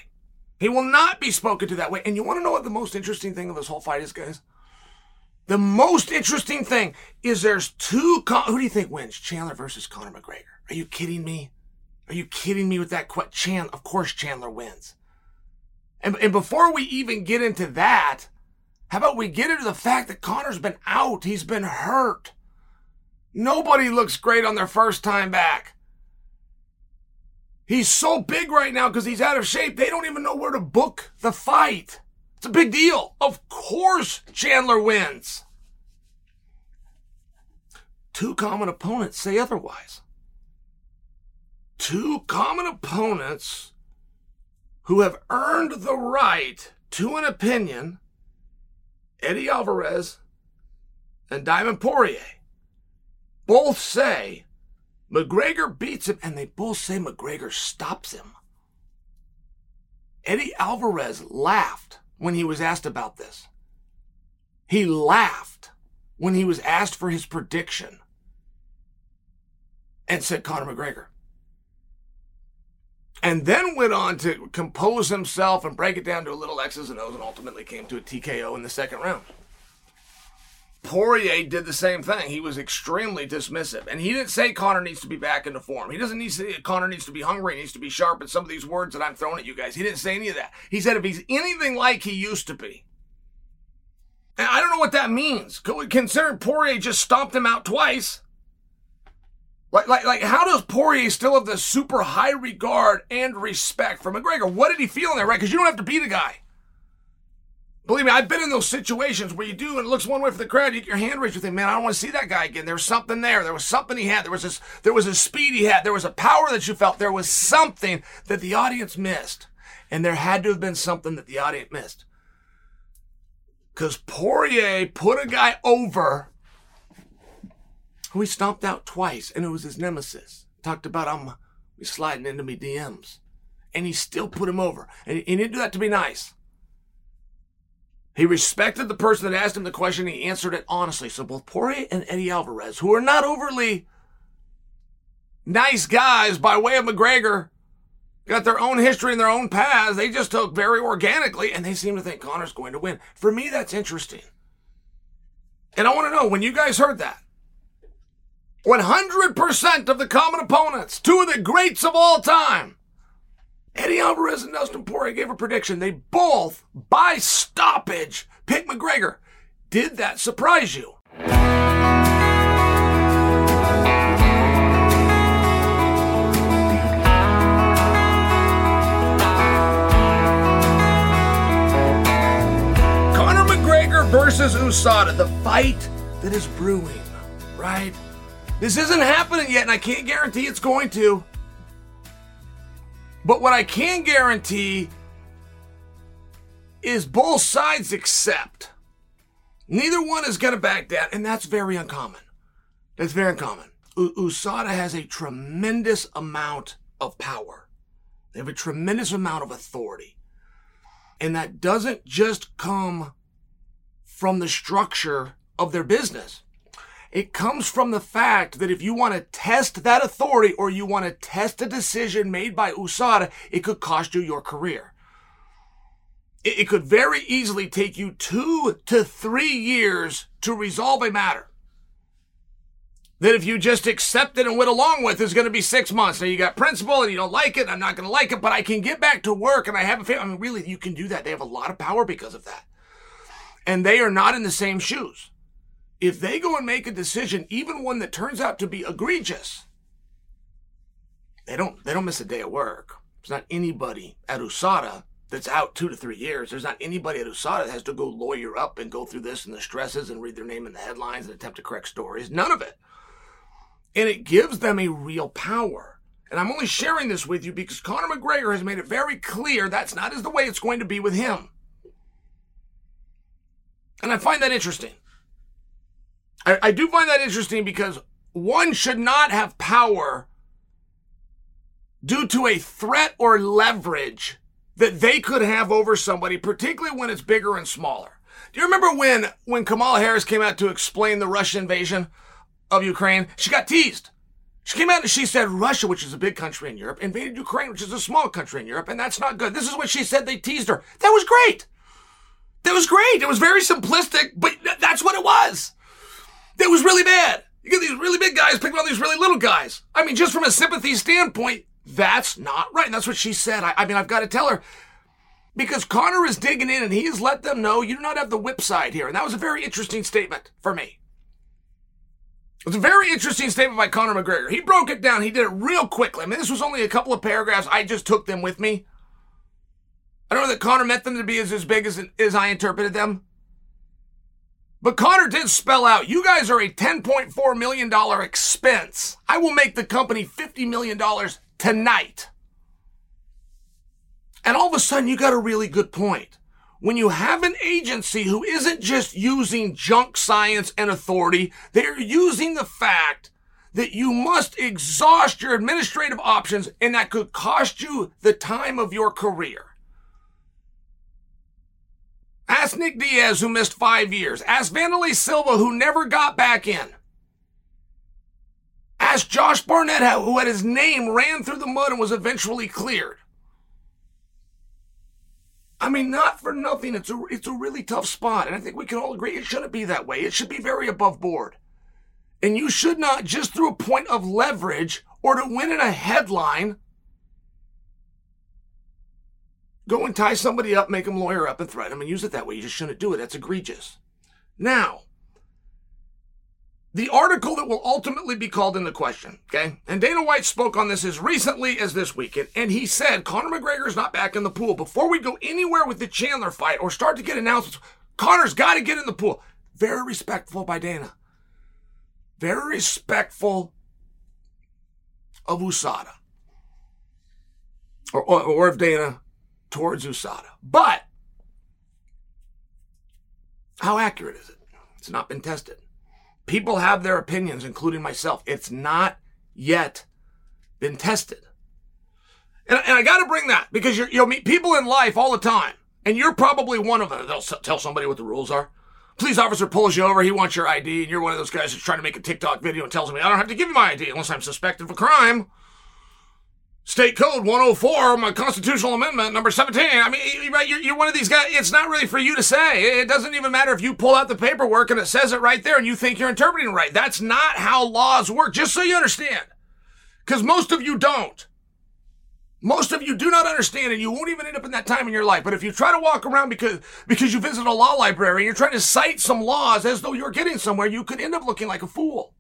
He will not be spoken to that way. And you want to know what the most interesting thing of this whole fight is, guys? The most interesting thing is there's two. Con- Who do you think wins? Chandler versus Conor McGregor. Are you kidding me? Are you kidding me with that? Qu- Chan- of course, Chandler wins. And, and before we even get into that, how about we get into the fact that Conor's been out? He's been hurt. Nobody looks great on their first time back. He's so big right now because he's out of shape. They don't even know where to book the fight. It's a big deal. Of course, Chandler wins. Two common opponents say otherwise. Two common opponents who have earned the right to an opinion Eddie Alvarez and Diamond Poirier both say McGregor beats him, and they both say McGregor stops him. Eddie Alvarez laughed when he was asked about this. He laughed when he was asked for his prediction and said Conor McGregor. And then went on to compose himself and break it down to a little X's and O's and ultimately came to a TKO in the second round. Poirier did the same thing. He was extremely dismissive. And he didn't say Conor needs to be back into form. He doesn't need to say Conor needs to be hungry, he needs to be sharp, and some of these words that I'm throwing at you guys. He didn't say any of that. He said if he's anything like he used to be. And I don't know what that means. Considering Poirier just stomped him out twice. Like, like, like, how does Poirier still have this super high regard and respect for McGregor? What did he feel in there, right? Because you don't have to beat a guy. Believe me, I've been in those situations where you do and it looks one way for the crowd. You get your hand raised. You think, man, I don't want to see that guy again. There was something there. There was something he had. There was this. There was a speed he had. There was a power that you felt. There was something that the audience missed, and there had to have been something that the audience missed. Because Poirier put a guy over who he stomped out twice, and it was his nemesis. Talked about I'm sliding into me DMs, and he still put him over, and he didn't do that to be nice. He respected the person that asked him the question. He answered it honestly. So both Poirier and Eddie Alvarez, who are not overly nice guys by way of McGregor, got their own history and their own paths. They just took very organically, and they seem to think Conor's going to win. For me, that's interesting. And I want to know when you guys heard that. 100% of the common opponents, two of the greats of all time, Eddie Alvarez and Dustin Poirier gave a prediction. They both, by stoppage, picked McGregor. Did that surprise you? Conor McGregor versus USADA, the fight that is brewing, right? This isn't happening yet, and I can't guarantee it's going to. But what I can guarantee is both sides accept. Neither one is going to back down, and that's very uncommon. That's very uncommon. U- USADA has a tremendous amount of power. They have a tremendous amount of authority. And that doesn't just come from the structure of their business. It comes from the fact that if you want to test that authority or you want to test a decision made by USADA, it could cost you your career. It, could very easily take you two to three years to resolve a matter. That if you just accept it and went along with is going to be six months. Now you got principle and you don't like it. I'm not going to like it, but I can get back to work and I have a family. I mean, really, you can do that. They have a lot of power because of that. And they are not in the same shoes if they go and make a decision, even one that turns out to be egregious, they don't they don't miss a day of work. There's not anybody at USADA that's out two to three years. There's not anybody at USADA that has to go lawyer up and go through this and the stresses and read their name in the headlines and attempt to correct stories. None of it. And it gives them a real power. And I'm only sharing this with you because Conor McGregor has made it very clear that's not as the way it's going to be with him. And I find that interesting. I, I do find that interesting because one should not have power due to a threat or leverage that they could have over somebody, particularly when it's bigger and smaller. Do you remember when, when Kamala Harris came out to explain the Russian invasion of Ukraine? She got teased. She came out and she said Russia, which is a big country in Europe, invaded Ukraine, which is a small country in Europe, and that's not good. This is what she said. They teased her. That was great. That was great. It was very simplistic, but that's what it was. That was really bad. You get these really big guys picking on these really little guys. I mean, just from a sympathy standpoint, that's not right. And that's what she said. I, I mean, I've got to tell her because Conor is digging in and he has let them know you do not have the whip side here. And that was a very interesting statement for me. It was a very interesting statement by Conor McGregor. He broke it down. He did it real quickly. I mean, this was only a couple of paragraphs. I just took them with me. I don't know that Conor meant them to be as, as big as, as I interpreted them. But Conor did spell out, you guys are a $10.4 million expense. I will make the company $50 million tonight. And all of a sudden, you got a really good point. When you have an agency who isn't just using junk science and authority, they're using the fact that you must exhaust your administrative options and that could cost you the time of your career. Ask Nick Diaz, who missed five years. Ask Wanderlei Silva, who never got back in. Ask Josh Barnett, who had his name ran through the mud and was eventually cleared. I mean, not for nothing. It's a, it's a really tough spot. And I think we can all agree it shouldn't be that way. It should be very above board. And you should not, just through a point of leverage or to win in a headline, Go and tie somebody up, make them lawyer up, and threaten them and use it that way. You just shouldn't do it. That's egregious. Now, the article that will ultimately be called into question, okay? And Dana White spoke on this as recently as this weekend, and he said Conor McGregor is not back in the pool. Before we go anywhere with the Chandler fight or start to get announcements, Conor's got to get in the pool. Very respectful by Dana. Very respectful of USADA. Or, or, or of Dana towards USADA. But how accurate is it? It's not been tested. People have their opinions, including myself. It's not yet been tested. And, and I got to bring that because you'll meet people in life all the time, and you're probably one of them. They'll tell somebody what the rules are. Police officer pulls you over, he wants your ID, and you're one of those guys that's trying to make a TikTok video and tells me, I don't have to give you my ID unless I'm suspected of a crime. State Code 104, my constitutional amendment number 17. I mean, right, you're, you're one of these guys. It's not really for you to say. It doesn't even matter if you pull out the paperwork and it says it right there and you think you're interpreting it right. That's not how laws work, just so you understand. Because most of you don't. Most of you do not understand and you won't even end up in that time in your life. But if you try to walk around because, because you visit a law library and you're trying to cite some laws as though you're getting somewhere, you could end up looking like a fool.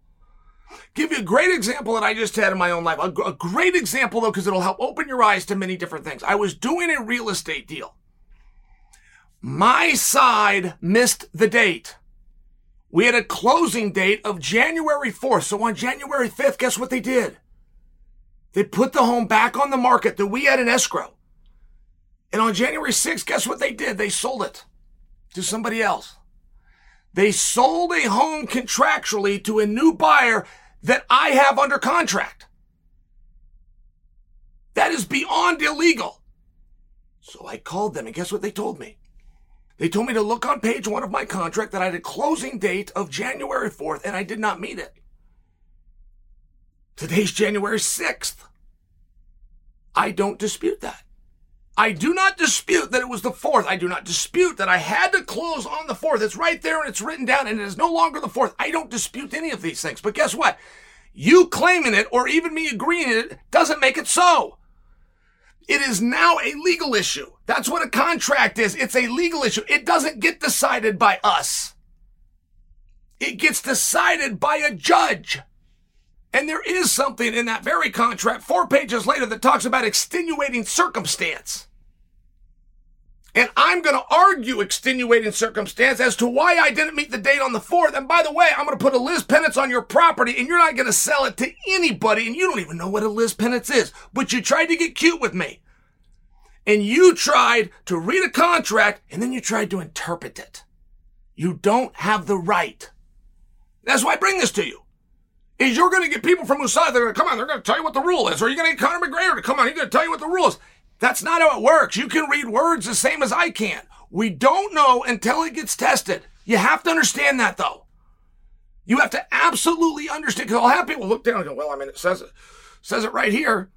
Give you a great example that I just had in my own life. A, a great example though, because it'll help open your eyes to many different things. I was doing a real estate deal. My side missed the date. We had a closing date of January 4th. So on January 5th, guess what they did? They put the home back on the market that we had in escrow. And on January 6th, guess what they did? They sold it to somebody else. They sold a home contractually to a new buyer that I have under contract. That is beyond illegal. So I called them, and guess what they told me? They told me to look on page one of my contract that I had a closing date of January 4th, and I did not meet it. Today's January 6th. I don't dispute that. I do not dispute that it was the 4th. I do not dispute that I had to close on the 4th. It's right there and it's written down and it is no longer the 4th. I don't dispute any of these things. But guess what? You claiming it or even me agreeing it doesn't make it so. It is now a legal issue. That's what a contract is. It's a legal issue. It doesn't get decided by us. It gets decided by a judge. And there is something in that very contract, four pages later, that talks about extenuating circumstance. And I'm going to argue extenuating circumstance as to why I didn't meet the date on the 4th. And by the way, I'm going to put a Lis Pendens on your property and you're not going to sell it to anybody. And you don't even know what a Lis Pendens is. But you tried to get cute with me. And you tried to read a contract and then you tried to interpret it. You don't have the right. That's why I bring this to you. Is you're going to get people from USADA, they're going to come on, they're going to tell you what the rule is. Or you're going to get Conor McGregor to come on, he's going to tell you what the rule is. That's not how it works. You can read words the same as I can. We don't know until it gets tested. You have to understand that though. You have to absolutely understand because I'll have people look down and go, well, I mean, it says it, says it right here.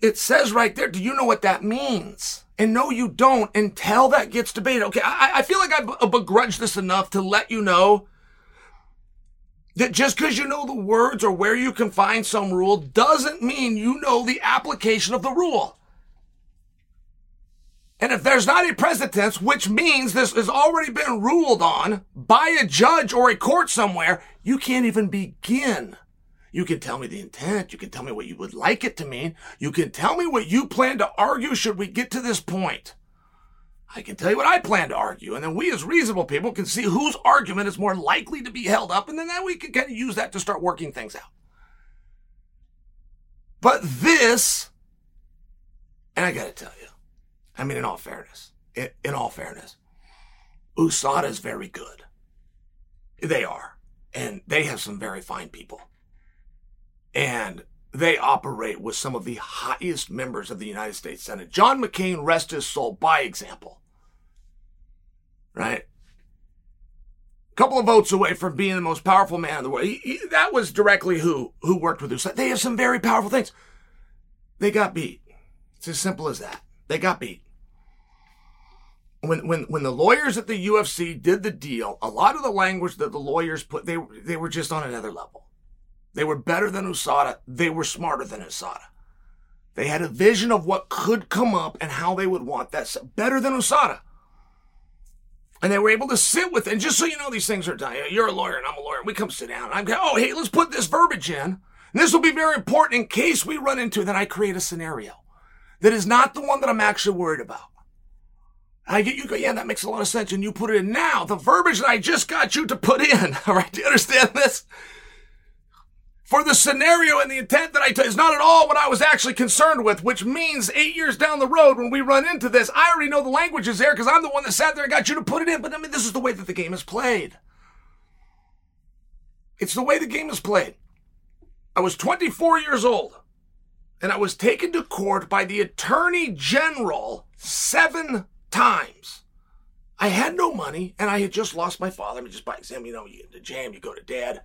It says right there. Do you know what that means? And no, you don't until that gets debated. Okay. I, I feel like I uh, begrudge this enough to let you know that just because you know the words or where you can find some rule doesn't mean you know the application of the rule. And if there's not a precedence, which means this has already been ruled on by a judge or a court somewhere, you can't even begin. You can tell me the intent. You can tell me what you would like it to mean. You can tell me what you plan to argue should we get to this point. I can tell you what I plan to argue, and then we as reasonable people can see whose argument is more likely to be held up, and then we can kind of use that to start working things out. But this, and I gotta tell you, I mean, in all fairness, in, in all fairness, USADA is very good. They are. And they have some very fine people. And they operate with some of the highest members of the United States Senate. John McCain, rest his soul, by example. Right? A couple of votes away from being the most powerful man in the world. He, he, that was directly who who worked with us. They have some very powerful things. They got beat. It's as simple as that. They got beat. When when when the lawyers at the UFC did the deal, a lot of the language that the lawyers put, they they were just on another level. They were better than USADA. They were smarter than USADA. They had a vision of what could come up and how they would want that. Better than USADA. And they were able to sit with it. And just so you know, these things are done. You're a lawyer and I'm a lawyer. We come sit down. I'm going, oh, hey, let's put this verbiage in. And this will be very important in case we run into that. I create a scenario that is not the one that I'm actually worried about. I get you go, yeah, that makes a lot of sense. And you put it in now. The verbiage that I just got you to put in. All right. Do you understand this? For the scenario and the intent that I is not at all what I was actually concerned with, which means eight years down the road when we run into this, I already know the language is there because I'm the one that sat there and got you to put it in. But I mean, this is the way that the game is played. It's the way the game is played. I was 24 years old and I was taken to court by the attorney general seven times. I had no money and I had just lost my father. I mean, just by example, you know, you get the jam, you go to dad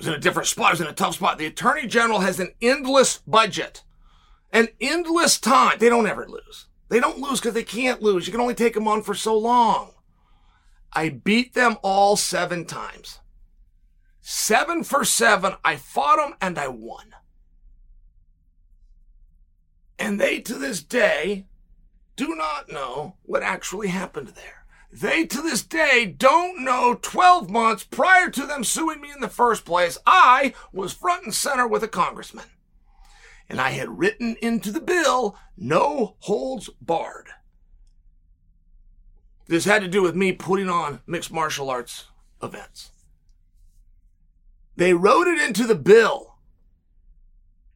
was in a different spot. I was in a tough spot. The attorney general has an endless budget, an endless time. They don't ever lose. They don't lose because they can't lose. You can only take them on for so long. I beat them all seven times. Seven for seven. I fought them and I won. And they to this day do not know what actually happened there. They to this day don't know 12 months prior to them suing me in the first place, I was front and center with a congressman. And I had written into the bill, no holds barred. This had to do with me putting on mixed martial arts events. They wrote it into the bill,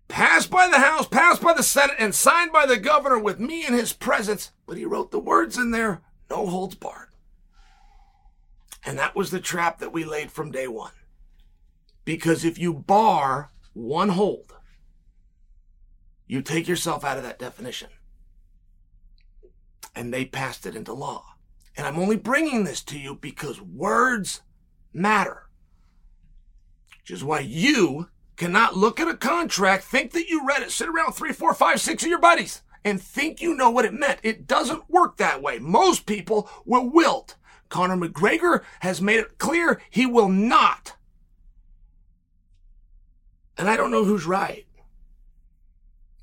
passed by the House, passed by the Senate, and signed by the governor with me in his presence. But he wrote the words in there no holds barred. And that was the trap that we laid from day one. Because if you bar one hold, you take yourself out of that definition. And they passed it into law. And I'm only bringing this to you because words matter. Which is why you cannot look at a contract, think that you read it, sit around three, four, five, six of your buddies, and think you know what it meant. It doesn't work that way. Most people will wilt. Conor McGregor has made it clear he will not. And I don't know who's right,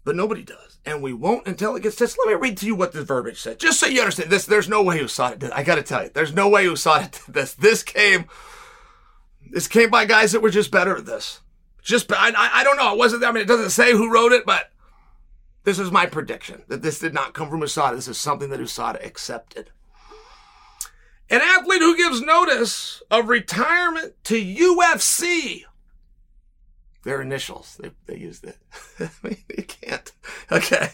but nobody does. And we won't until it gets tested. Let me read to you what the verbiage said, just so you understand this. There's no way USADA did. I got to tell you, there's no way USADA did this. This came, this came by guys that were just better at this. Just, I, I don't know. It wasn't, I mean, it doesn't say who wrote it, but this is my prediction that this did not come from USADA. This is something that USADA accepted. An athlete who gives notice of retirement to UFC. Their initials, they, they used it. You can't. Okay.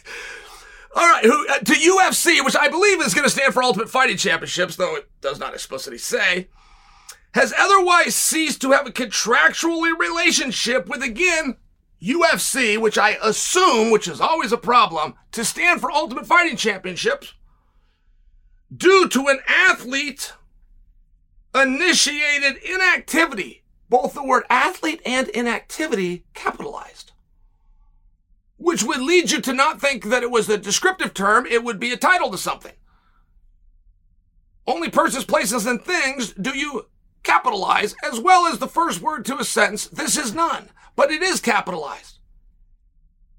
All right. Who, uh, to UFC, which I believe is going to stand for Ultimate Fighting Championships, though it does not explicitly say has otherwise ceased to have a contractual relationship with, again, UFC, which I assume, which is always a problem, to stand for Ultimate Fighting Championships, due to an athlete initiated inactivity. Both the word athlete and inactivity capitalized. Which would lead you to not think that it was a descriptive term, it would be a title to something. Only persons, places, and things do you capitalize as well as the first word to a sentence. This is none, but it is capitalized,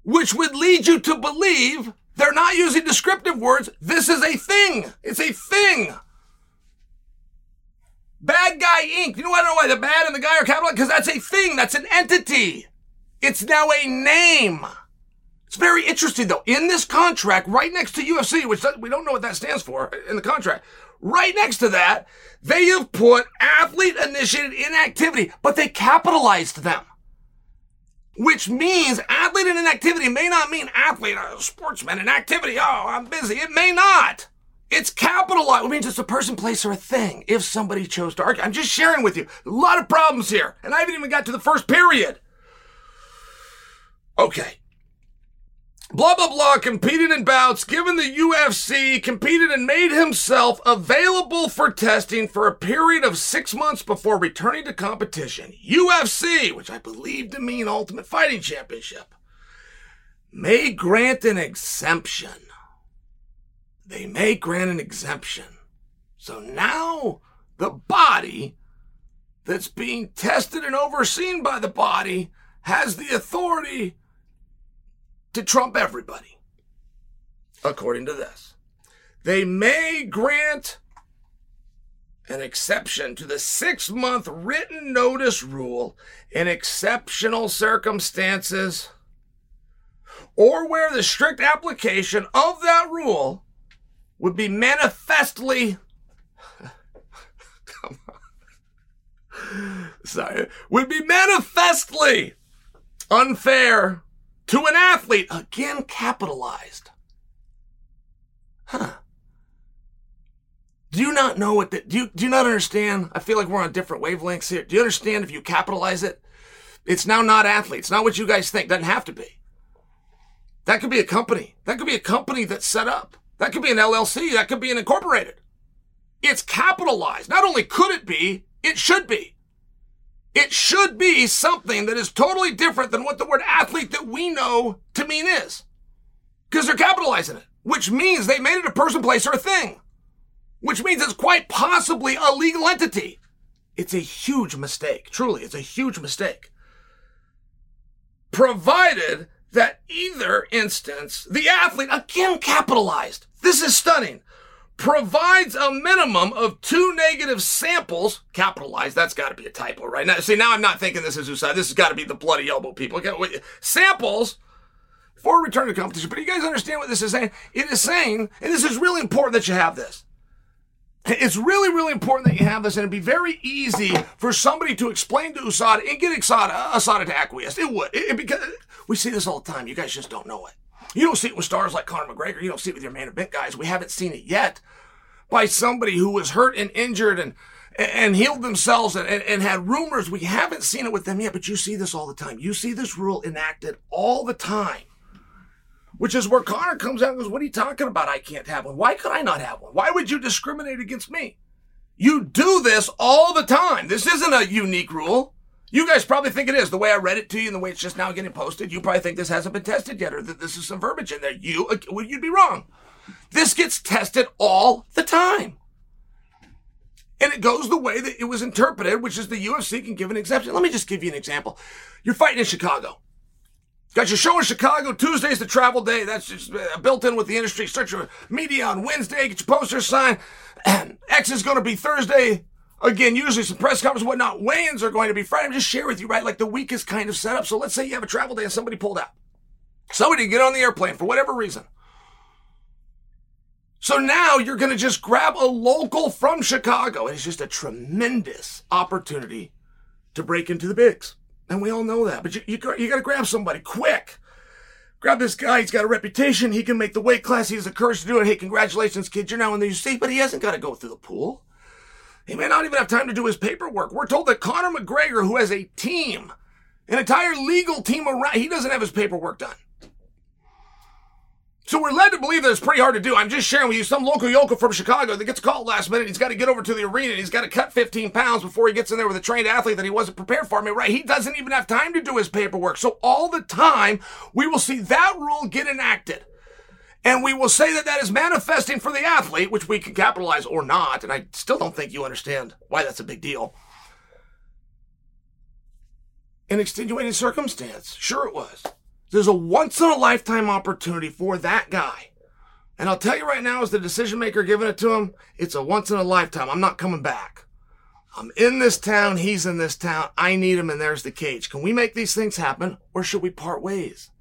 which would lead you to believe they're not using descriptive words. This is a thing. It's a thing. Bad Guy Inc. You know, I don't know why the bad and the guy are capitalized because that's a thing. That's an entity. It's now a name. It's very interesting though. In this contract, right next to UFC, which we don't know what that stands for in the contract, right next to that, they have put athlete initiated inactivity, but they capitalized them. Which means athlete in an activity may not mean athlete, a sportsman, and activity. Oh, I'm busy. It may not. It's capitalized. It means it's a person, place, or a thing. If somebody chose to argue, I'm just sharing with you. A lot of problems here, and I haven't even got to the first period. Okay blah blah blah competed in bouts given the UFC competed and made himself available for testing for a period of 6 months before returning to competition. UFC which I believe to mean Ultimate Fighting Championship may grant an exemption. They may grant an exemption. So now the body that's being tested and overseen by the body has the authority to trump everybody, according to this. They may grant an exception to the six month written notice rule in exceptional circumstances or where the strict application of that rule would be manifestly sorry would be manifestly unfair to an athlete, again capitalized. Huh. Do you not know what that, do you, do you not understand? I feel like we're on different wavelengths here. Do you understand if you capitalize it? It's now not athlete. It's not what you guys think. Doesn't have to be. That could be a company. That could be a company that's set up. That could be an LLC. That could be an incorporated. It's capitalized. Not only could it be, it should be. It should be something that is totally different than what the word athlete that we know to mean is. Because they're capitalizing it, which means they made it a person, place, or a thing, which means it's quite possibly a legal entity. It's a huge mistake. Truly, it's a huge mistake. Provided that either instance, the athlete, again capitalized. This is stunning provides a minimum of two negative samples, capitalized, that's got to be a typo, right? Now, see, now I'm not thinking this is USADA. This has got to be the bloody elbow people. Samples for return to competition. But you guys understand what this is saying? It is saying, and this is really important that you have this. It's really, really important that you have this, and it'd be very easy for somebody to explain to USADA and get USADA, uh, USADA to acquiesce. It would. It, it, because we see this all the time. You guys just don't know it. You don't see it with stars like Conor McGregor. You don't see it with your main event guys. We haven't seen it yet by somebody who was hurt and injured and and healed themselves and, and, and, had rumors. We haven't seen it with them yet, but you see this all the time. You see this rule enacted all the time Which is where Conor comes out and goes, What are you talking about? I can't have one. Why could I not have one? Why would you discriminate against me? You do this all the time. This isn't a unique rule. You guys probably think it is. The way I read it to you and the way it's just now getting posted, you probably think this hasn't been tested yet or that this is some verbiage in there. You, well, you'd be wrong. This gets tested all the time. And it goes the way that it was interpreted, which is the UFC can give an exception. Let me just give you an example. You're fighting in Chicago. Got your show in Chicago. Tuesday's the travel day. That's just uh, built in with the industry. Start your media on Wednesday. Get your posters signed. X is going to be Thursday. Again, usually some press conference, whatnot. Weigh-ins are going to be Friday. I'm just sharing with you, right? Like the week is kind of set up. So let's say you have a travel day and somebody pulled out. Somebody get on the airplane for whatever reason. So now you're going to just grab a local from Chicago. And it's just a tremendous opportunity to break into the bigs. And we all know that. But you, you, you got to grab somebody quick. Grab this guy. He's got a reputation. He can make the weight class. He has the courage to do it. Hey, congratulations, kid. You're now in the UFC. But he hasn't got to go through the pool. He may not even have time to do his paperwork. We're told that Conor McGregor, who has a team, an entire legal team around, he doesn't have his paperwork done. So we're led to believe that it's pretty hard to do. I'm just sharing with you some local yokel from Chicago that gets called last minute. He's got to get over to the arena. He's got to cut 15 pounds before he gets in there with a trained athlete that he wasn't prepared for. I mean, right? He doesn't even have time to do his paperwork. So all the time, we will see that rule get enacted. And we will say that that is manifesting for the athlete, which we can capitalize or not. And I still don't think you understand why that's a big deal. An extenuating circumstance. Sure it was. There's a once in a lifetime opportunity for that guy. And I'll tell you right now, as the decision maker giving it to him, it's a once in a lifetime. I'm not coming back. I'm in this town. He's in this town. I need him, and there's the cage. Can we make these things happen, or should we part ways?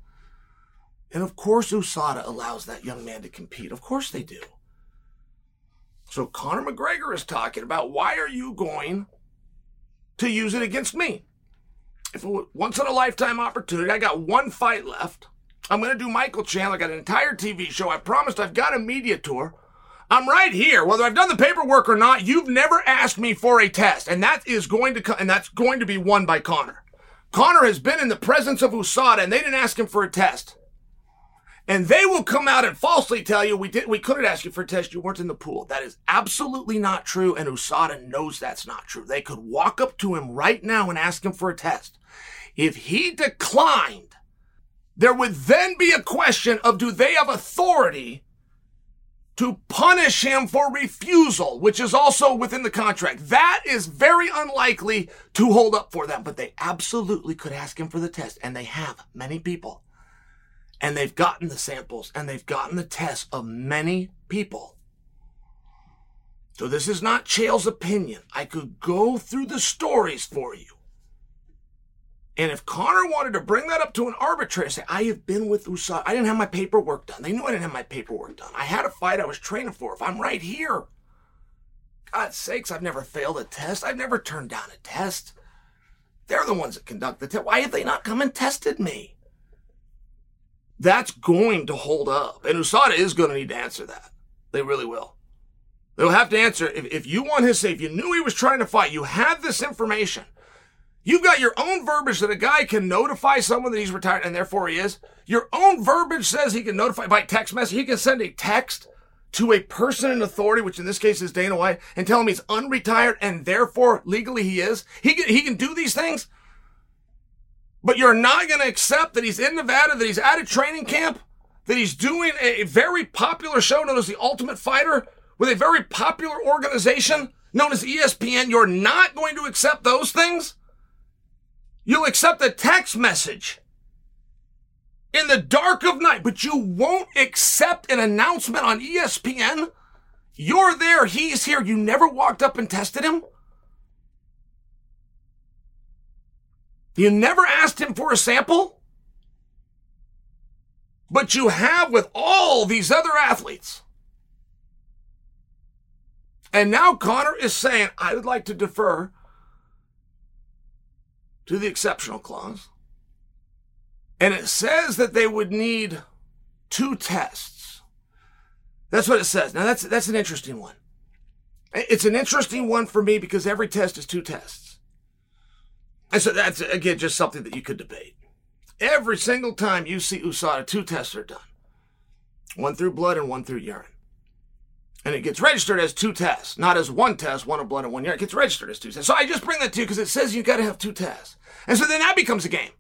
And of course, USADA allows that young man to compete. Of course they do. So Conor McGregor is talking about why are you going to use it against me? if it was once in a lifetime opportunity, I got one fight left. I'm going to do Michael Chandler. I got an entire TV show. I promised I've got a media tour. I'm right here. Whether I've done the paperwork or not, you've never asked me for a test. And that is going to come, and that's going to be won by Conor. Conor has been in the presence of USADA and they didn't ask him for a test. And they will come out and falsely tell you we did we couldn't ask you for a test, you weren't in the pool. That is absolutely not true, and USADA knows that's not true. They could walk up to him right now and ask him for a test. If he declined, there would then be a question of do they have authority to punish him for refusal, which is also within the contract. That is very unlikely to hold up for them, but they absolutely could ask him for the test, and they have many people. And they've gotten the samples and they've gotten the tests of many people. So this is not Chael's opinion. I could go through the stories for you. And if Conor wanted to bring that up to an arbitrator, say, I have been with USADA. I didn't have my paperwork done. They knew I didn't have my paperwork done. I had a fight I was training for. If I'm right here, God's sakes, I've never failed a test. I've never turned down a test. They're the ones that conduct the test. Why have they not come and tested me? That's going to hold up. And USADA is going to need to answer that. They really will. They'll have to answer if, if you want his safe, you knew he was trying to fight, you had this information. You've got your own verbiage that a guy can notify someone that he's retired and therefore he is. Your own verbiage says he can notify by text message. He can send a text to a person in authority, which in this case is Dana White, and tell him he's unretired and therefore legally he is. He can, he can do these things. But you're not going to accept that he's in Nevada, that he's at a training camp, that he's doing a very popular show known as The Ultimate Fighter with a very popular organization known as ESPN. You're not going to accept those things? You'll accept a text message in the dark of night, but you won't accept an announcement on ESPN. You're there, he's here. You never walked up and tested him. You never asked him for a sample. But you have with all these other athletes. And now Conor is saying, I would like to defer to the exceptional clause. And it says that they would need two tests. That's what it says. Now that's that's an interesting one. It's an interesting one for me because every test is two tests. And so that's again just something that you could debate. Every single time you see USADA, two tests are done. one through blood and one through urine. And it gets registered as two tests, not as one test, one of blood and one urine. It gets registered as two tests. So I just bring that to you because it says you got to have two tests. And so then that becomes a game.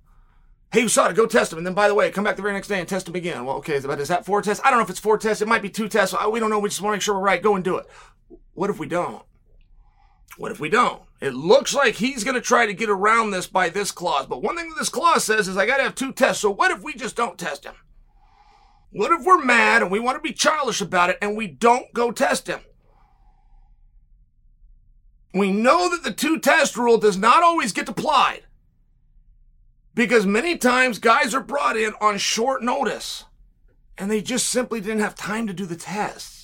Hey, it, go test them. And then, by the way, come back the very next day and test them again. Well, okay, but is that four tests? I don't know if it's four tests. It might be two tests. We don't know. We just want to make sure we're right. Go and do it. What if we don't? What if we don't? It looks like he's going to try to get around this by this clause. But one thing that this clause says is I got to have two tests. So what if we just don't test him? What if we're mad and we want to be childish about it and we don't go test him? We know that the two test rule does not always get applied because many times guys are brought in on short notice and they just simply didn't have time to do the tests.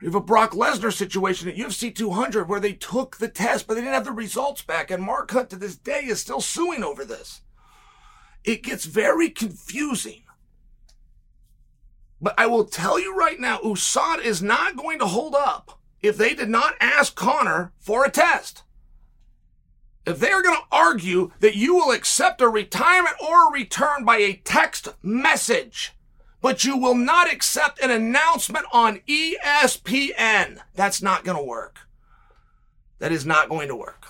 We have a Brock Lesnar situation at UFC 200 where they took the test, but they didn't have the results back. And Mark Hunt to this day is still suing over this. It gets very confusing. But I will tell you right now, USADA is not going to hold up if they did not ask Conor for a test. If they are going to argue that you will accept a retirement or a return by a text message, but you will not accept an announcement on ESPN, that's not going to work. That is not going to work.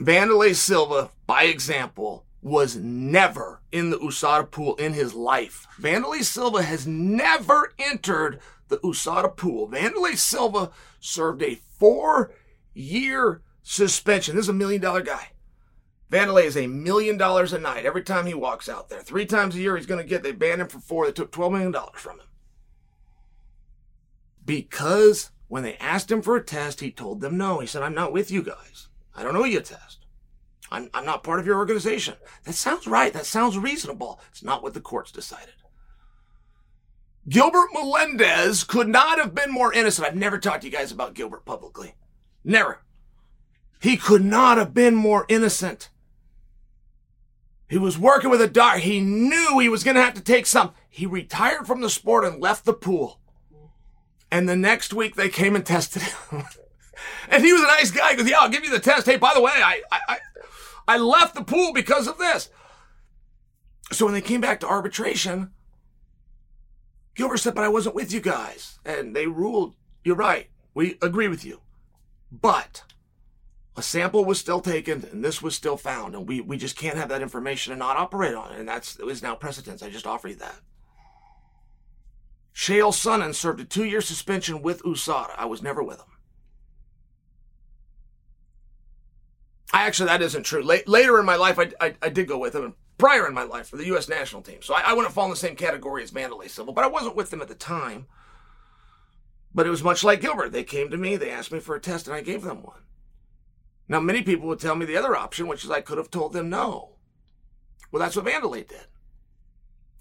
Wanderlei Silva, by example, was never in the USADA pool in his life. Wanderlei Silva has never entered the USADA pool. Wanderlei Silva served a four year suspension. This is a million dollar guy. Wanderlei is a million dollars a night every time he walks out there. Three times a year he's going to get, they banned him for four. They took $12 million from him. Because when they asked him for a test, he told them no. He said, I'm not with you guys. I don't know you test. I'm, I'm not part of your organization. That sounds right. That sounds reasonable. It's not what the courts decided. Gilbert Melendez could not have been more innocent. I've never talked to you guys about Gilbert publicly. Never. He could not have been more innocent. He was working with a dart. He knew he was going to have to take some. He retired from the sport and left the pool. And the next week they came and tested him. and he was a nice guy. He goes, yeah, I'll give you the test. Hey, by the way, I, I, I left the pool because of this. So when they came back to arbitration, Gilbert said, but I wasn't with you guys. And they ruled, you're right. We agree with you. But a sample was still taken and this was still found. And we, we just can't have that information and not operate on it. And that's is now precedence. I just offer you that. Chael Sonnen served a two year suspension with USADA. I was never with him. I actually, that isn't true. later in my life, I, I, I, did go with him. Prior in my life for the U.S. national team. So I, I wouldn't fall in the same category as Wanderlei Silva, but I wasn't with them at the time. But it was much like Gilbert. They came to me, they asked me for a test, and I gave them one. Now, many people would tell me the other option, which is I could have told them no. Well, that's what Wanderlei did.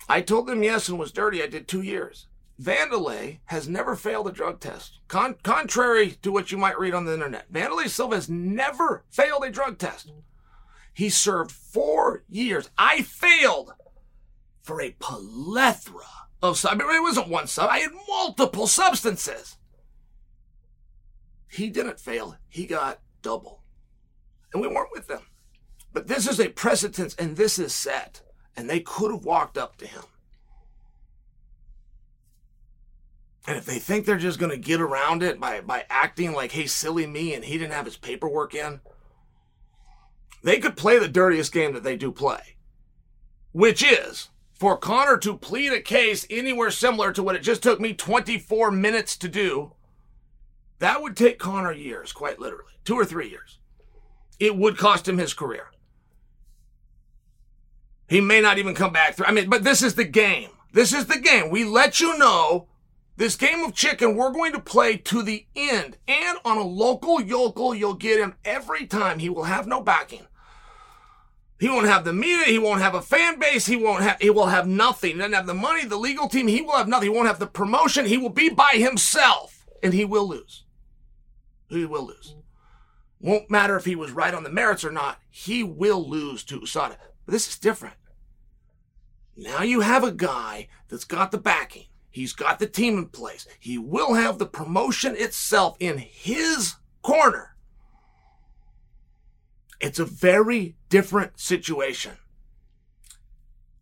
I told them yes and was dirty. I did two years. Wanderlei has never failed a drug test. Con- contrary to what you might read on the internet, Wanderlei Silva has never failed a drug test. He served four years. I failed for a plethora of, I mean, it wasn't one sub, I had multiple substances. He didn't fail. He got double. And we weren't with them. But this is a precedence and this is set. And they could have walked up to him And if they think they're just going to get around it by, by acting like, hey, silly me, and he didn't have his paperwork in, they could play the dirtiest game that they do play, which is for Conor to plead a case anywhere similar to what it just took me 24 minutes to do. That would take Conor years, quite literally, two or three years. It would cost him his career. He may not even come back through. I mean, but this is the game. This is the game. We let you know this game of chicken, we're going to play to the end. And on a local yokel, you'll get him every time. He will have no backing. He won't have the media. He won't have a fan base. He won't have, he will have nothing. He doesn't have the money, the legal team. He will have nothing. He won't have the promotion. He will be by himself and he will lose. He will lose. Won't matter if he was right on the merits or not. He will lose to USADA. But this is different. Now you have a guy that's got the backing He's got the team in place. He will have the promotion itself in his corner. It's a very different situation.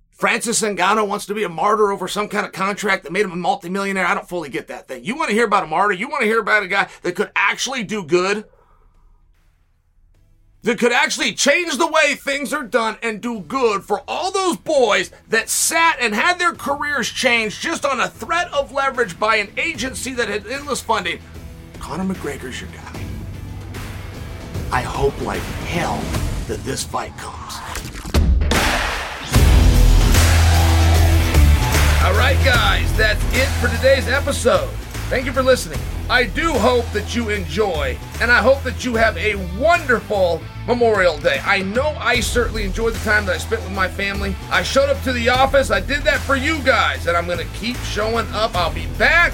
Francis Ngannou wants to be a martyr over some kind of contract that made him a multimillionaire. I don't fully get that thing. You want to hear about a martyr? You want to hear about a guy that could actually do good? That could actually change the way things are done and do good for all those boys that sat and had their careers changed just on a threat of leverage by an agency that had endless funding. Conor McGregor's your guy. I hope like hell that this fight comes. All right, guys, that's it for today's episode. Thank you for listening. I do hope that you enjoy, and I hope that you have a wonderful Memorial Day. I know I certainly enjoyed the time that I spent with my family. I showed up to the office. I did that for you guys, and I'm going to keep showing up. I'll be back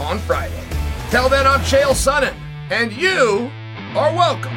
on Friday. Till then, I'm Chael Sonnen, and you are welcome.